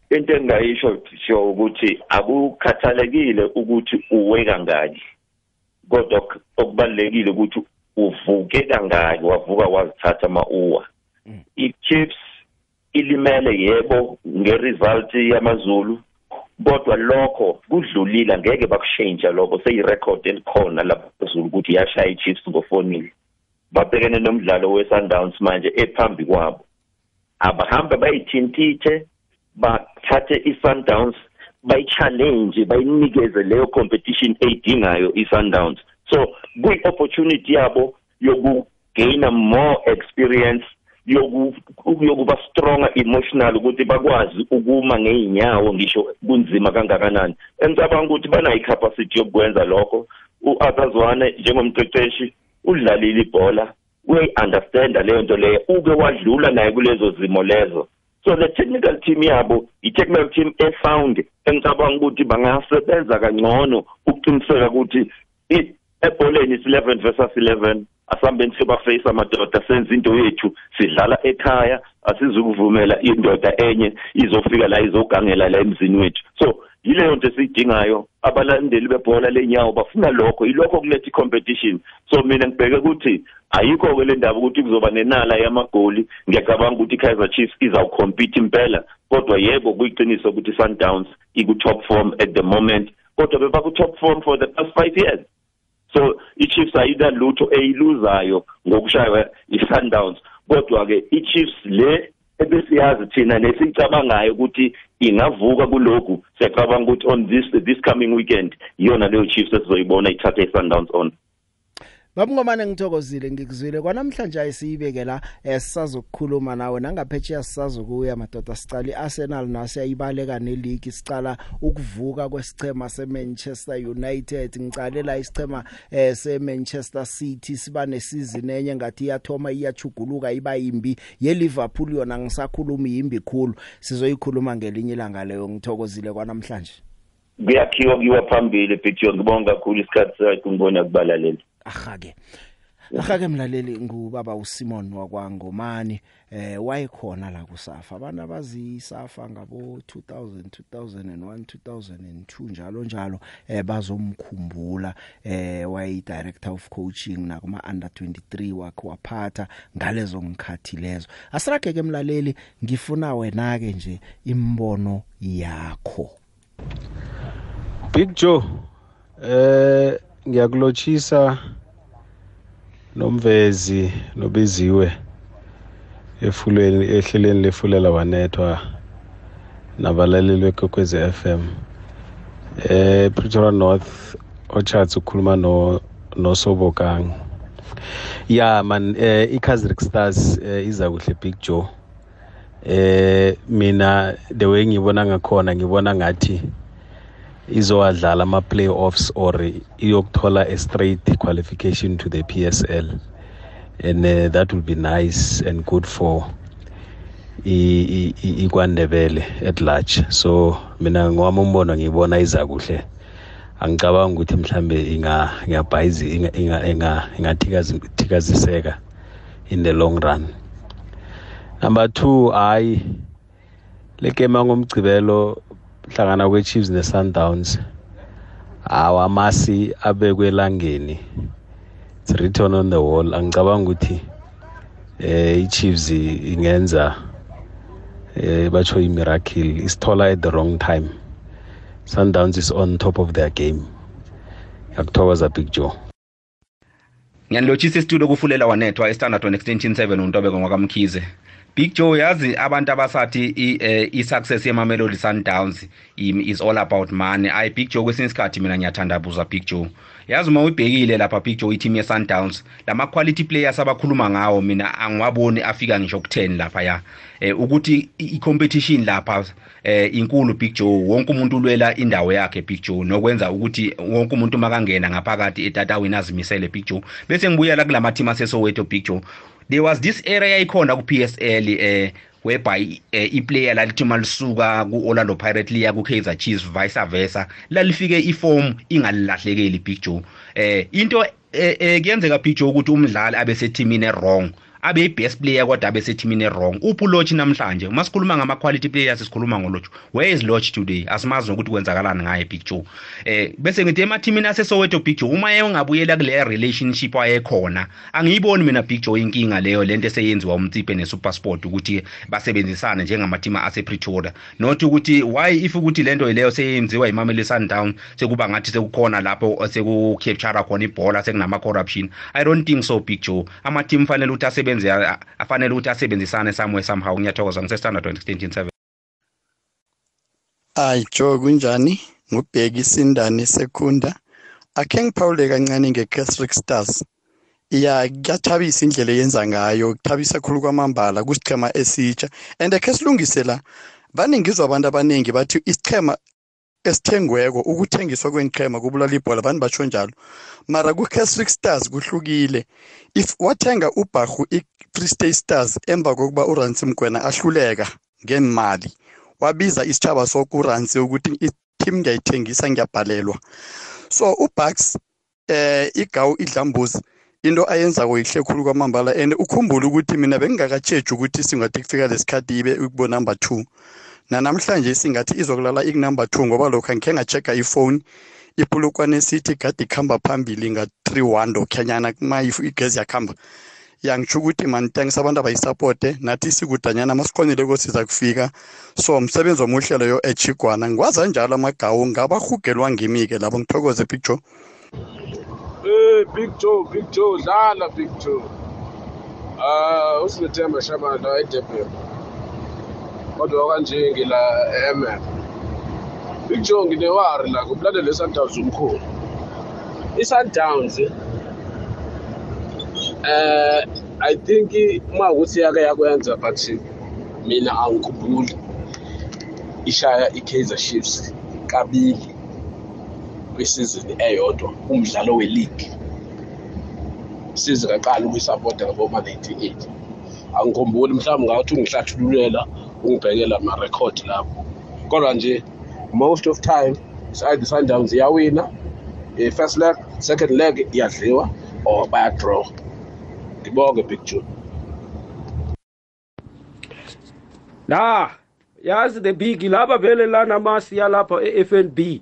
into engayisho sho ukuthi akukhathalekile ukuthi uwe kangaki kodwa okubalekile ukuthi uvuke kangaki wavuka wazithatha ama uwa iChiefs ilimele yebo ngeresult yamaZulu kodwa lokho kudlulile angeke bakushintsha lokho. Seyirecord elikhona lapha Zulu ukuthi yashaya iChiefs ngo4-0 babhekene nomdlalo weSundowns manje ephambi kwabo. Abahamba bayithintithe bathathe iSundowns bayichallenge bayinikeze leyo competition eyidingayo iSundowns. So kuyi opportunity yabo yokugain more experience yoku yokuba stronger emotional ukuthi bakwazi ukuma ngeenyawo ngisho kunzima kangakanani. Engicabanga ukuthi banayo capacity yokwenza lokho. uAzazwane njengomqeqeshi udlalile ibhola. Uyayi understanda leyo nto leyo uke wadlula naye kulezo zimo lezo. So the technical team yabo i-technical team efound engicabanga ukuthi bangasebenza kangcono ukuqiniseka ukuthi ebholeni is 11 versus 11 asambeni siyobaface amadoda senze into yethu sidlala ekhaya asizukuvumela indoda enye izofika la izogangela la emzini wethu. So yileyo nto esiyidingayo abalandeli bebhola lenyawo bafuna lokho yilokho kuletha competition so mina ngibheke ukuthi ayikho ke le ndaba ukuthi kuzoba nenala yamagoli. Ngiyacabanga ukuthi iKaizer Chiefs izawucompete impela kodwa yebo kuyiqiniso ukuthi Sundowns iku top form at the moment. Kodwa bebaku top form for the past 5 years. So iChiefs ayida lutho eyiluzayo ngokushaywa iSundowns. Kodwa ke iChiefs le ebesiyazi thina nesicabangayo ukuthi ingavuka kulokhu. Siyacabanga ukuthi on this this coming weekend iyona leyo Chiefs esizoyibona ithatha iSundowns on. Babungomane ngithokozile ngikuzwile. Kwanamhlanje ayisibeke la esisazokukhuluma nawe nangaphetsheya sisazokuya madoda sicala iArsenal naso yayibaleka neleague sicala ukuvuka kwesichema seManchester United. Ngicale la isichema eh seManchester City siba nesizini enye ngathi iyathoma iyachuguluka iba yimbi. yeLiverpool yona ngisakhuluma yimbi khulu. Sizoyikhuluma ngelinye ilanga leyo ngithokozile kwanamhlanje. Kuyakhiwa kiwa phambili picture ngibonga kakhulu isikhathi sakhe ngibona kubalalela ahake. Ahake mlaleli ngubaba uSimon wakwangomani eh wayekhona la kusafa. Abantu abazi safa ngabo 2000 2001 2002 njalo njalo eh bazomkhumbula eh wayi director of coaching na kuma under 23 wakhe waphatha ngalezo ngikhathi lezo. Asirage ke mlaleli ngifuna wena ke nje imbono yakho. Big Joe eh ngiyakulochisa nomvezi nobiziwe efulweni ehleleni lefulela wanethwa nabalaleli bekwekwezi FM eh Pretoria North Orchards ukhuluma no nosobokang. Ya man eh iKaizer Stars eh, iza kuhle Big Joe. Eh mina the way ngibona ngakhona ngibona ngathi izowadlala ama playoffs or iyokuthola a straight qualification to the PSL and uh, that will be nice and good for ikwandebele at large. So mina ngwami umbono ngibona iza kuhle. Angicabanga ukuthi mhlambe inga ngiyabhayizi inga inga ingathikaziseka in the long run. Number 2 hayi le game ngomgcibelo hlangana kweChiefs neSundowns awamasi abekwe elangeni. It's written on the wall. Angicabanga ukuthi eh iChiefs ingenza eh batsho imiracle. Isithola at the wrong time. Sundowns is on top of their game. Yakuthokoza Big Joe. Ngiyanilotshisa isitudio kufulela wanethwa estandard one extension 7 untobeko ngwakamkhize Big Joe yazi abantu abasathi i- eh, i-success yemamelodi sundowns im- is all about money. Ayi Big Joe kwesinye isikhathi mina ngiyathandabuza Big Joe. Yazi uma uyibhekile lapha Big Joe i-team ye-Sundowns lama quality players abakhuluma ngawo mina angiwaboni afika ngisho ku-10 lapha ya. Eh ukuthi i- i-competition lapha eh inkulu Big Joe. Wonke umuntu ulwela indawo yakhe Big Joe nokwenza ukuthi wonke umuntu makangena ngaphakathi etatawini azimisele Big Joe. Bese ngibuyela kulama team asesoweto Big Joe. There was this area ikhona ku-PSL eh whereby eh, iplayer lalithi malisuka ku-Orlando Pirates liya ku-Kaizer Chiefs vice versa. Lalifike iform ingalilahlekeli Big Joe. Eh into eh, eh, kuyenzeka Big Joe ukuthi umdlali abe sethimini e-wrong. Abe i-best player kodwa abe sethimini e-wrong. Uphi ulochi namhlanje? Uma sikhuluma ngama-quality players sikhuluma ngolochi where is loch today? Asimazi nokuthi kwenzakalani ngaye Big Joe. Eh bese ngithi emathimini asesoweto Big Joe uma engabuyela kule relationship wayekhona angiyiboni mina Big Joe inkinga leyo lento eseyenziwa umtsiphe neSuperSport ukuthi basebenzisane njengamathima asePretoria not ukuthi why if ukuthi lento leyo seyenziwa iMamelodi Sundowns sekuba ngathi sekukhona lapho sekucapture khona ibhola sekunama corruption i don't think so Big Joe. Ama team fanele ukuthi asebenze afanele ukuthi asebenzisane somewhere somehow ngiyathokoza ngisestandard 167 Hayi Joe kunjani? Ngubheki Sindani Sekunda. Akhe ngiphawule kancane ngeCatholic Stars. Ya kuyathabisa indlela eyenza ngayo, kuthabisa khulu kwamambala kusichema esitsha. And akhe silungise la. Baningizwa abantu abaningi bathi isichema esithengweko ukuthengiswa kwenqhema kubulala ibhola abantu batsho njalo. Mara ku-catholic stars kuhlukile. If wathenga ubharhu i-free state stars emva kokuba uransi mgwena ahluleka ngemali wabiza isitshaba sokuransi ukuthi i-team ngiyayithengisa ngiyabhalelwa. So ubucks eh igawu idlambuzi into ayenzako yihle khulu kwamambala and ukhumbule ukuthi mina bengingakatsheji ukuthi singathi kufika lesikhathi ibe ukubo number two. Nanamhlanje singathi izokulala ikunumber two ngoba lokhu angikhe ngachecka ifoni ipulukwane sithi gade ikhamba phambili nga-three one lokhanyana ma igezi yakhamba. Yangitsho ukuthi manitangisa abantu abayisapote nathi sikudanyana masikhonileko siza kufika so msebenzi omuhle loyo echigwana ngikwaza njalo amagawu ngabahugelwa ngimi-ke labo ngithokoze picture Hey, Big Joe, Big Joe, dlala Big Joe. Ah, usilethemba Shabana eDurban. Kodwa kanje ngila eMF. Big Joe nginewari la kubulandele Sundowns umkhulu. ISundowns eh I think uma ukuthi yake yakwenza but mina angikhumbuli ishaya iKaizer Chiefs kabili kwisizini eyodwa umdlalo we-league size kaqala ukuyisapota ngaboma-98 angikhumbuli mhlawumbe ngathi ungihlathululela ungibhekela amarekhodi lapho. Kodwa nje most of time side sundowns iyawina. I-first leg second leg iyadliwa or bayadraw. Ngibonge big joe la yazi the big laba vele lana masi yalapha e-FNB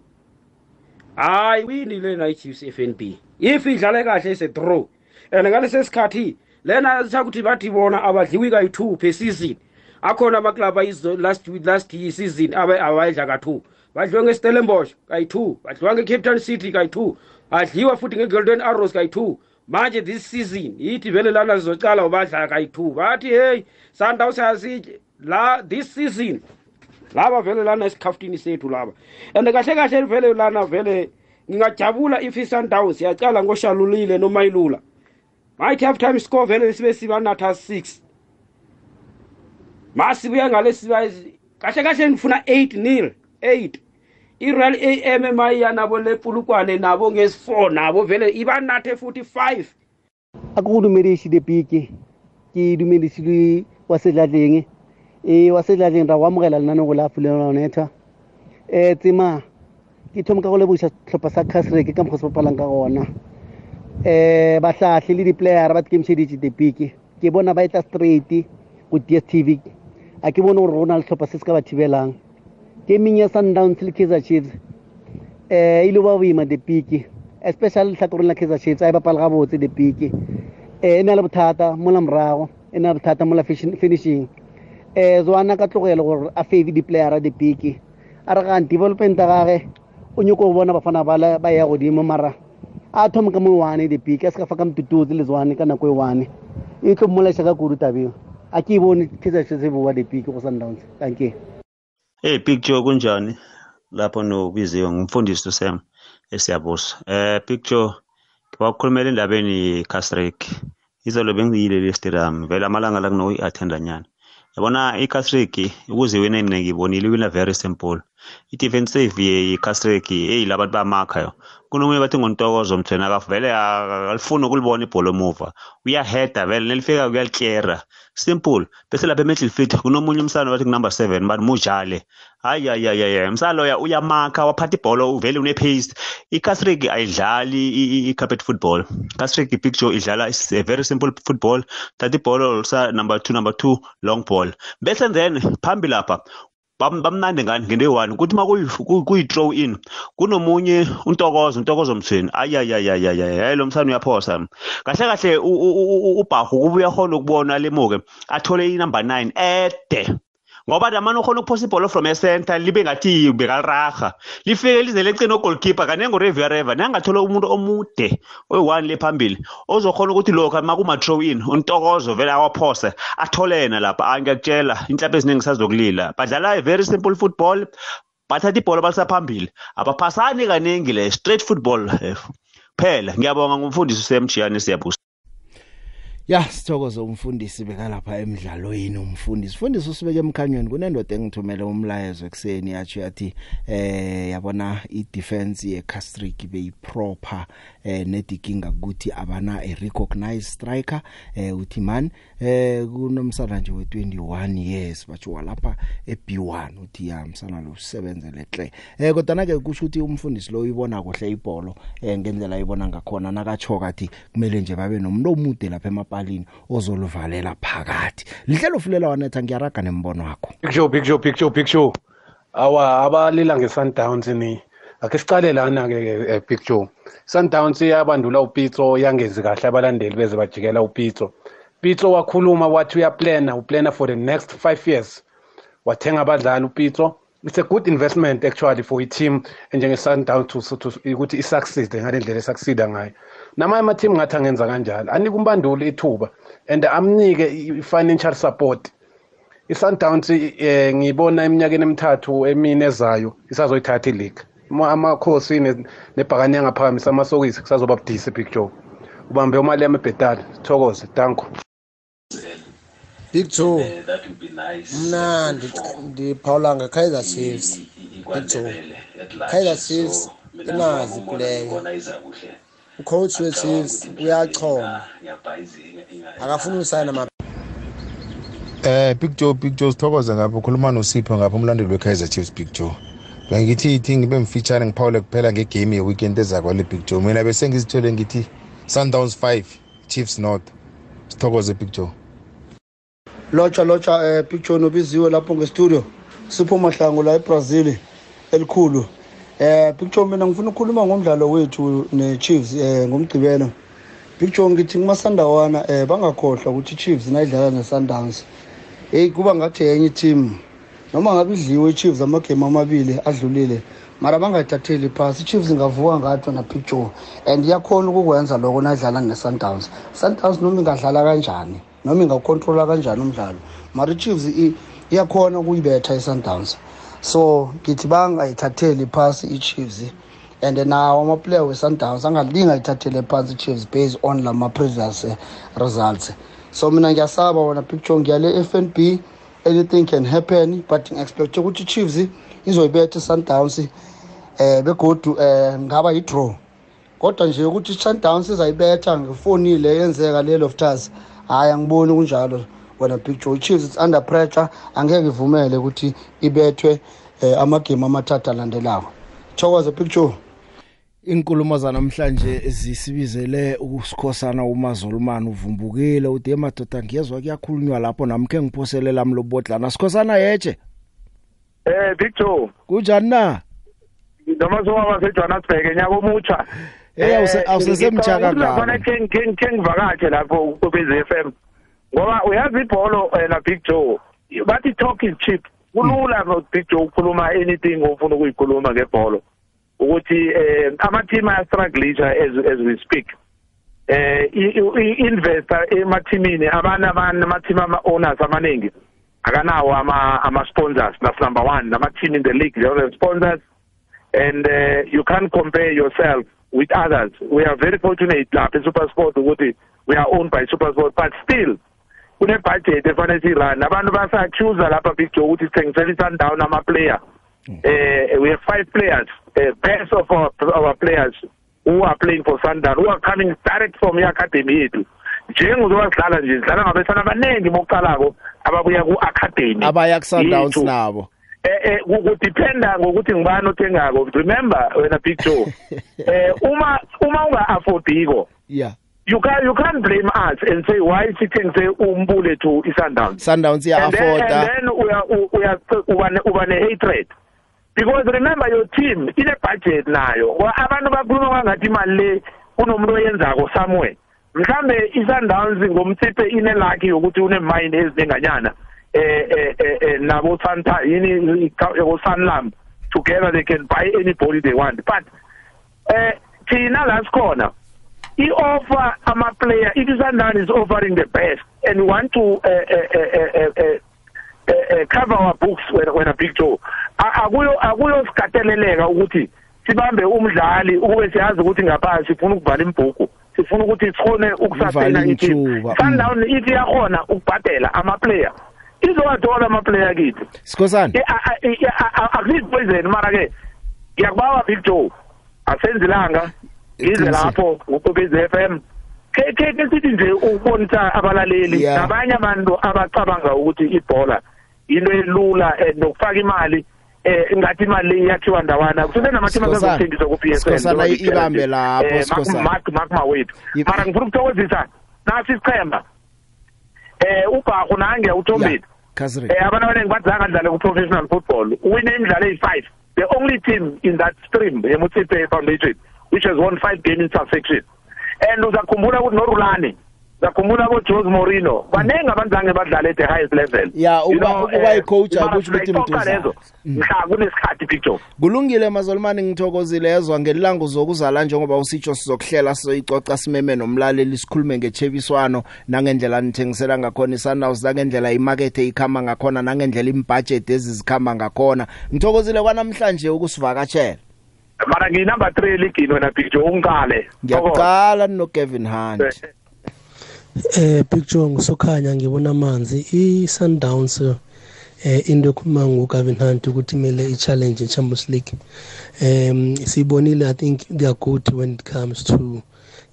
hayi winile na i-Chiefs FNB if idlale kahle ise draw. And ngalesi sikhathi lena sakuthi bathi bona abadliwi kayi-2 per season. Akhona amaklub ayizo last week last year season abe awayidla ka-2 badliwa ngestellenbosch kayi-2 badliwa nge-cape town city kayi-2 adliwa futhi nge-golden arrows kayi-2 manje this season yithi vele lana zizocala ubadla kayi-2 bathi hey sundowns asitshe la this season laba vele lana esikhafutini sethu laba. And kahle kahle vele lana vele ngingajabula if i-sundowns yacala ngoshalulile nomayilula might half time score vele sibe sibanatha 6 masibuya ngale siba kahle kahle ngifuna 8 nil 8 i-real am emayiya nabo lepulukwane nabo ngesi-4 nabo vele ibanathe futhi 5 a ko go dumediše depeke ke dumedišile wa sedlatleng e wa sedlatleng ra go amogela lenanego la fulelonetha um tsema ke thomo ka go leboša tlhopha sa casreke ka mokgwa se papalang ka gona um bahlatlhe le diplayera ba tikemišeditše depeke ke bona ba etla straight go dstv a ke bone gore go na le tlhopha se se ka ba thibelang. Gaming ya sundowns le kaizer chiefs. Um ile ba boima depeke especially letlhakoreng la kaizer chiefs a e bapala gabotse depeke um e na le bothata mola morago e na le bothata mola finishing. Um zwana ka tlogele gore a favor diplayera depeke a re gang development a gage o nyako go bona bafana ba ya godimo mara a thoma ka mo one depeke a se ka fa ka motututse le zwane ka nako e one. E tlo mmolaša ka kudu tabeo akiyiboni kaizer chiefs ivuka le big ku-sundowns thank you Hey Big Joe kunjani? Lapho nobiziwe ngumfundisi uSam esiyabusa. Eh Big Joe ngibakhulumela endabeni Casrick. Izolo bengiyile le stadium vele amalanga la kuno attenda nyana. Yabona iCasrick ukuze wena mina ngibonile wina very simple. I-defensive ye-Casrick hey labantu bamakha yo. Kunomunye bathi ngontokozo mthena akavele alifuni ukulibona ibhola emuva. Uyaheda vele nelifika kuyaliklera. Simple. Bese lapha eMidfield kunomunye umsana bathi number 7 but mujale. Hayi hayi hayi hayi umsana loya uyamakha waphatha ibhola uvele une pace. iCasrick ayidlali i-carpet football. Casrick picture idlala is a very simple football. Thatha ibhola sa number 2 number 2 long ball. Bese then phambili lapha bam- bamnandi ngani ngento eyi-one ukuthi uma kuyi-throw in kunomunye untokozo untokozo mthweni. Ayayayayayay hayi lo msana uyaphosa. Kahle kahle u- u- u- u- ubhahu kuba uyakhona ukubona lemuke athole inumber nine ede. Ngoba namane ukhona ukuphosa ibhola from ecenter libe ngathi bekaliraha lifike lize lecine ogolkeeper kanenge ureviareva nangathola umuntu omude oyi-one le phambili ozokhona ukuthi lokhu ma kuma-throw in untokozo vele awaphose atholena lapha Ah, ngiyakutshela inhlapha eziningi sazokulila badlala very simple football bathatha ibhola balisaphambili. Abaphasani kaningi le straight football eh, phela ngiyabonga ngumfundisi usemjiyane siyabusa. Ya sithokoze umfundisi bekalapha emidlalweni umfundisi. Fundisi usibeke emkhanyweni kunendoda engithumele umlayezo ekseni yathi yathi eh yabona i-defense ye-Castrick beyiproper eh nedikinga ukuthi abana a recognized striker eh uthi man eh kunomsana nje we21 years bathi walapha eB1 uthi ya msana lo usebenzele hle. Eh kodwa ke kusho ukuthi umfundisi lo uyibona kuhle ibhola eh ngendlela ayibona ngakhona nakatsho kathi kumele nje babe nomuntu omude lapha emapalini ozoluvalela phakathi lihlelo fulela wanetha ngiyaraga nembono wakho Big Joe, Big Joe, Big Joe, Big Joe. Awa abalila ngeSundowns ni. Ake siqale lana ke ke, Big Joe. Sundowns iyabandula uPitso yangezi kahle abalandeli beze bajikela uPitso. Pitso wakhuluma wathi uyaplana uplana for the next 5 years. Wathenga abadlali uPitso. It's a good investment actually for a team njenge Sundowns to, to ukuthi isucceed ngalendlela esucceeda ngayo. Namanye ama team ngathi angenza kanjalo. Anika umbanduli ithuba and amnike i- financial support. i-Sundowns eh ngibona eminyakeni emithathu emine ezayo isazoyithatha ileague Ama- amakhosi ne- nebhakani yangaphakamisa amasokisi kusazoba budisi big joe ubambe umalema ebhetali thokoze danko Big Joe mna ndi- ndiphawula nge-Kaizer Chiefs Big Joe Kaizer Chiefs inazi iplayer ucoach we-Chiefs uyachoma akafuni usayina ma Eh Big Joe Big Joe sithokoze ngapha ukhuluma noSipho ngapha umlandeli weKaizer Chiefs Big Joe. Bengithi ithi ngibe mfeaturing Paul kuphela ngegame yeweekend ezakho le Big Joe. Mina bese ngizithole ngithi Sundowns 5 Chiefs North. Sithokoze Big Joe. Lotsha lotsha eh picture nobiziwe lapho ngestudio. Sipho mahlangu la eBrazil elikhulu. Eh picture mina ngifuna ukukhuluma ngomdlalo wethu neChiefs eh ngomgcibelo picture ngithi kumasandawana eh bangakhohlwa ukuthi iChiefs nayidlala neSundowns. Hey kuba ngathi enye team noma ngabe idliwe iChiefs amagame amabili adlulile mara bangayithatheli phasi. iChiefs ingavuka ngathi na picture. And iyakhona ukukwenza lokho nadlala neSundowns. Sundowns noma ingadlala kanjani? Noma ingawucontrola kanjani umdlalo. Mara iChiefs i- iyakhona ukuyibetha iSundowns. So ngithi bangayithatheli phasi iChiefs. And nawo amaplayer we-Sundowns angalinga ayithathele phansi iChiefs based on lama previous eh, results. So mina ngiyasaba wona picture ngiyale FNB anything can happen but ngi-expect ukuthi iChiefs izoyibetha iSundowns eh begodu eh ngaba yi-draw. Kodwa nje ukuthi i-Sundowns izayibetha ngefonile yenzeka le Loftus hayi angiboni kunjalo. Wena Big Joe Chiefs it's under pressure. Angeke ivumele ukuthi ibethwe eh, amagame amathathu alandelayo thokoze Big Joe Inkulumo zanamhlanje zisibizele ukusikhosana uMazolumani uvumbukile uthi emadoda ngiyezwa kuyakhulunywa lapho namkhe ngiphoselela lami lobodlana sikhosana yeje Eh Big Joe kunjani na? Noma soba seJohannesburg nyaka omutsha. Eh, awuse- awusesemtsha kangaka. Khona ke ke ke ngivakatshe lapho kubezi FM ngoba uyazi ibholo wena Big Joe bathi talk is cheap. Kulula no Big Joe ukukhuluma anything ofuna ukuyikhuluma ngebholo. Ukuthi eh ama team aya struggleisha as as we speak. Eh i-investor emathimini abana amathim ama-owners amaningi akanawo ama-sponsors that's number one. Nama-team in the league they have sponsors. And uh, you can't compare yourself with others. We are very fortunate lapha e-supersport ukuthi we are owned by supersport but still kune-budget efanele siyirun abantu basa-accusa lapha big joe ukuthi sithengisela i-sundown ama-player uh, we have five players. Uh, best of our, our players who are playing for sundown who are coming direct from i-academy yethu njengozoba sidlala nje sidlala ngabesana abaningi bokuqalako ababuya ku-academy abaya ku-sundowns nabo. Eh eh kudependa ngokuthi ngibani othengako. Remember wena big joe. Eh uma uma unga affordiko yeah. you can you can't blame us and say why sithengise umbule to isundowns? Sundowns iya afforda and then uya uya uba uba ne hatred because remember your team ine budget nayo abantu bakhuluma ngathi imali le kunomuntu oyenzako somewhere. Mhlambe isundowns ngomtsiphe ine lucky ukuthi une mind ezinenganyana eh eh eh nabo Santa yini go Sunlam together they can buy anybody they want but eh thina la sikhona i offer ama player if Sundown is offering the best and we want to uh, uh, uh, uh, uh, uh, cover our books when when a big joe akuyo akuyo sikateleleka ukuthi sibambe umdlali ukube siyazi ukuthi ngaphansi sifuna ukuvala imbhuku sifuna ukuthi sikhone ukusasena i-team Sundown if iyakhona ukubhadela ama player izowathola amaplayer kithi? Sikhosana akusipoison mara ke ngiyakubawa big joe. Asenzelanga ize lapho ukubezi FM ke ke sithi nje ukubonisa abalaleli. Nabanye abantu abacabanga ukuthi ibhola into elula nokufaka imali eh ngathi imali iyakhiwa ndawana. Kusese namathima azothengiswa ku PSL sikhosana ibambe lapho sikhosana mark mark mawethu. Mara ngifuna ukuthokozisa nasi isichema eh ubhaku nange uThombeni. Kazri eh abantu abaningi badzanga dlale ku professional football win imidlalo eyi5 the only team in that stream yemutsipe foundation which has won 5 games in succession and uzakhumbula ukuthi norulani zakhumbula ko Jose Mourinho banenge abanzange badlala at the highest level. Ya ukuba ukuba icoach akusho ukuthi mntu mhla kunesikhathi picture kulungile mazolmani ngithokozile ezwa ngelilanga uzokuzala njengoba usitsho sizokuhlela sizoyicoca simeme nomlaleli sikhulume ngecheviswano nangendlela nithengisela ngakhona iSundowns nangendlela imarket ikhama ngakhona nangendlela imbudget ezizikhamba ngakhona. Ngithokozile kwanamhlanje ukusivakatshela mara nginumber 3 ligini wena picture ungqale. Ngiyaqala no Kevin Hunt. Eh picture ngisokhanya ngibona amanzi i-Sundowns eh into ekhuluma ngoGavin Hunt ukuthi kumele i-challenge i-Champions League. Um sibonile i think they are good when it comes to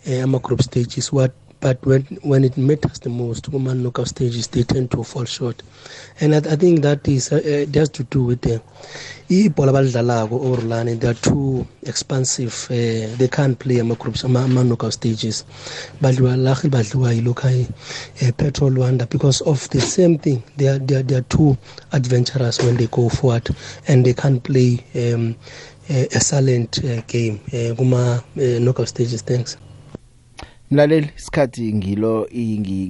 uh, ama group stages what but when when it matters the most kuma knockout stages they tend to fall short. And i, I think that is uh, has to do with the ibhola balidlalako orlane they are too expansive uh, they can't play ama groups ama, ama knockout stages. Badliwa lahi badliwa yilokhu ayi uh, petrol wonder because of the same thing they are, they are they are too adventurous when they go forward and they can't play um, uh, a silent uh, game uh, kuma uh, knockout stages. Thanks. Mlaleli isikhathi ngilo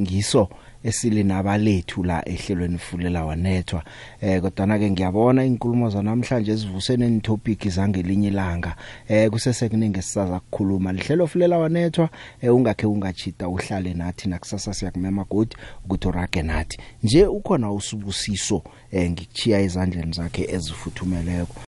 ngiso. Esile nabalethu la ehlelweni fulela wanethwa eh kodwa na ke ngiyabona inkulumo zanamhlanje ezivuse nenitopic zangelinye ilanga. Eh kusese kuningi sisaza kukhuluma. Lihlelo fulela wanethwa eh ungakhe ungachita uhlale nathi nakusasa siyakumema godi ukuthi urage nathi. Nje ukhona usubusiso eh ngikuchiya ezandleni zakhe ezifuthumeleko.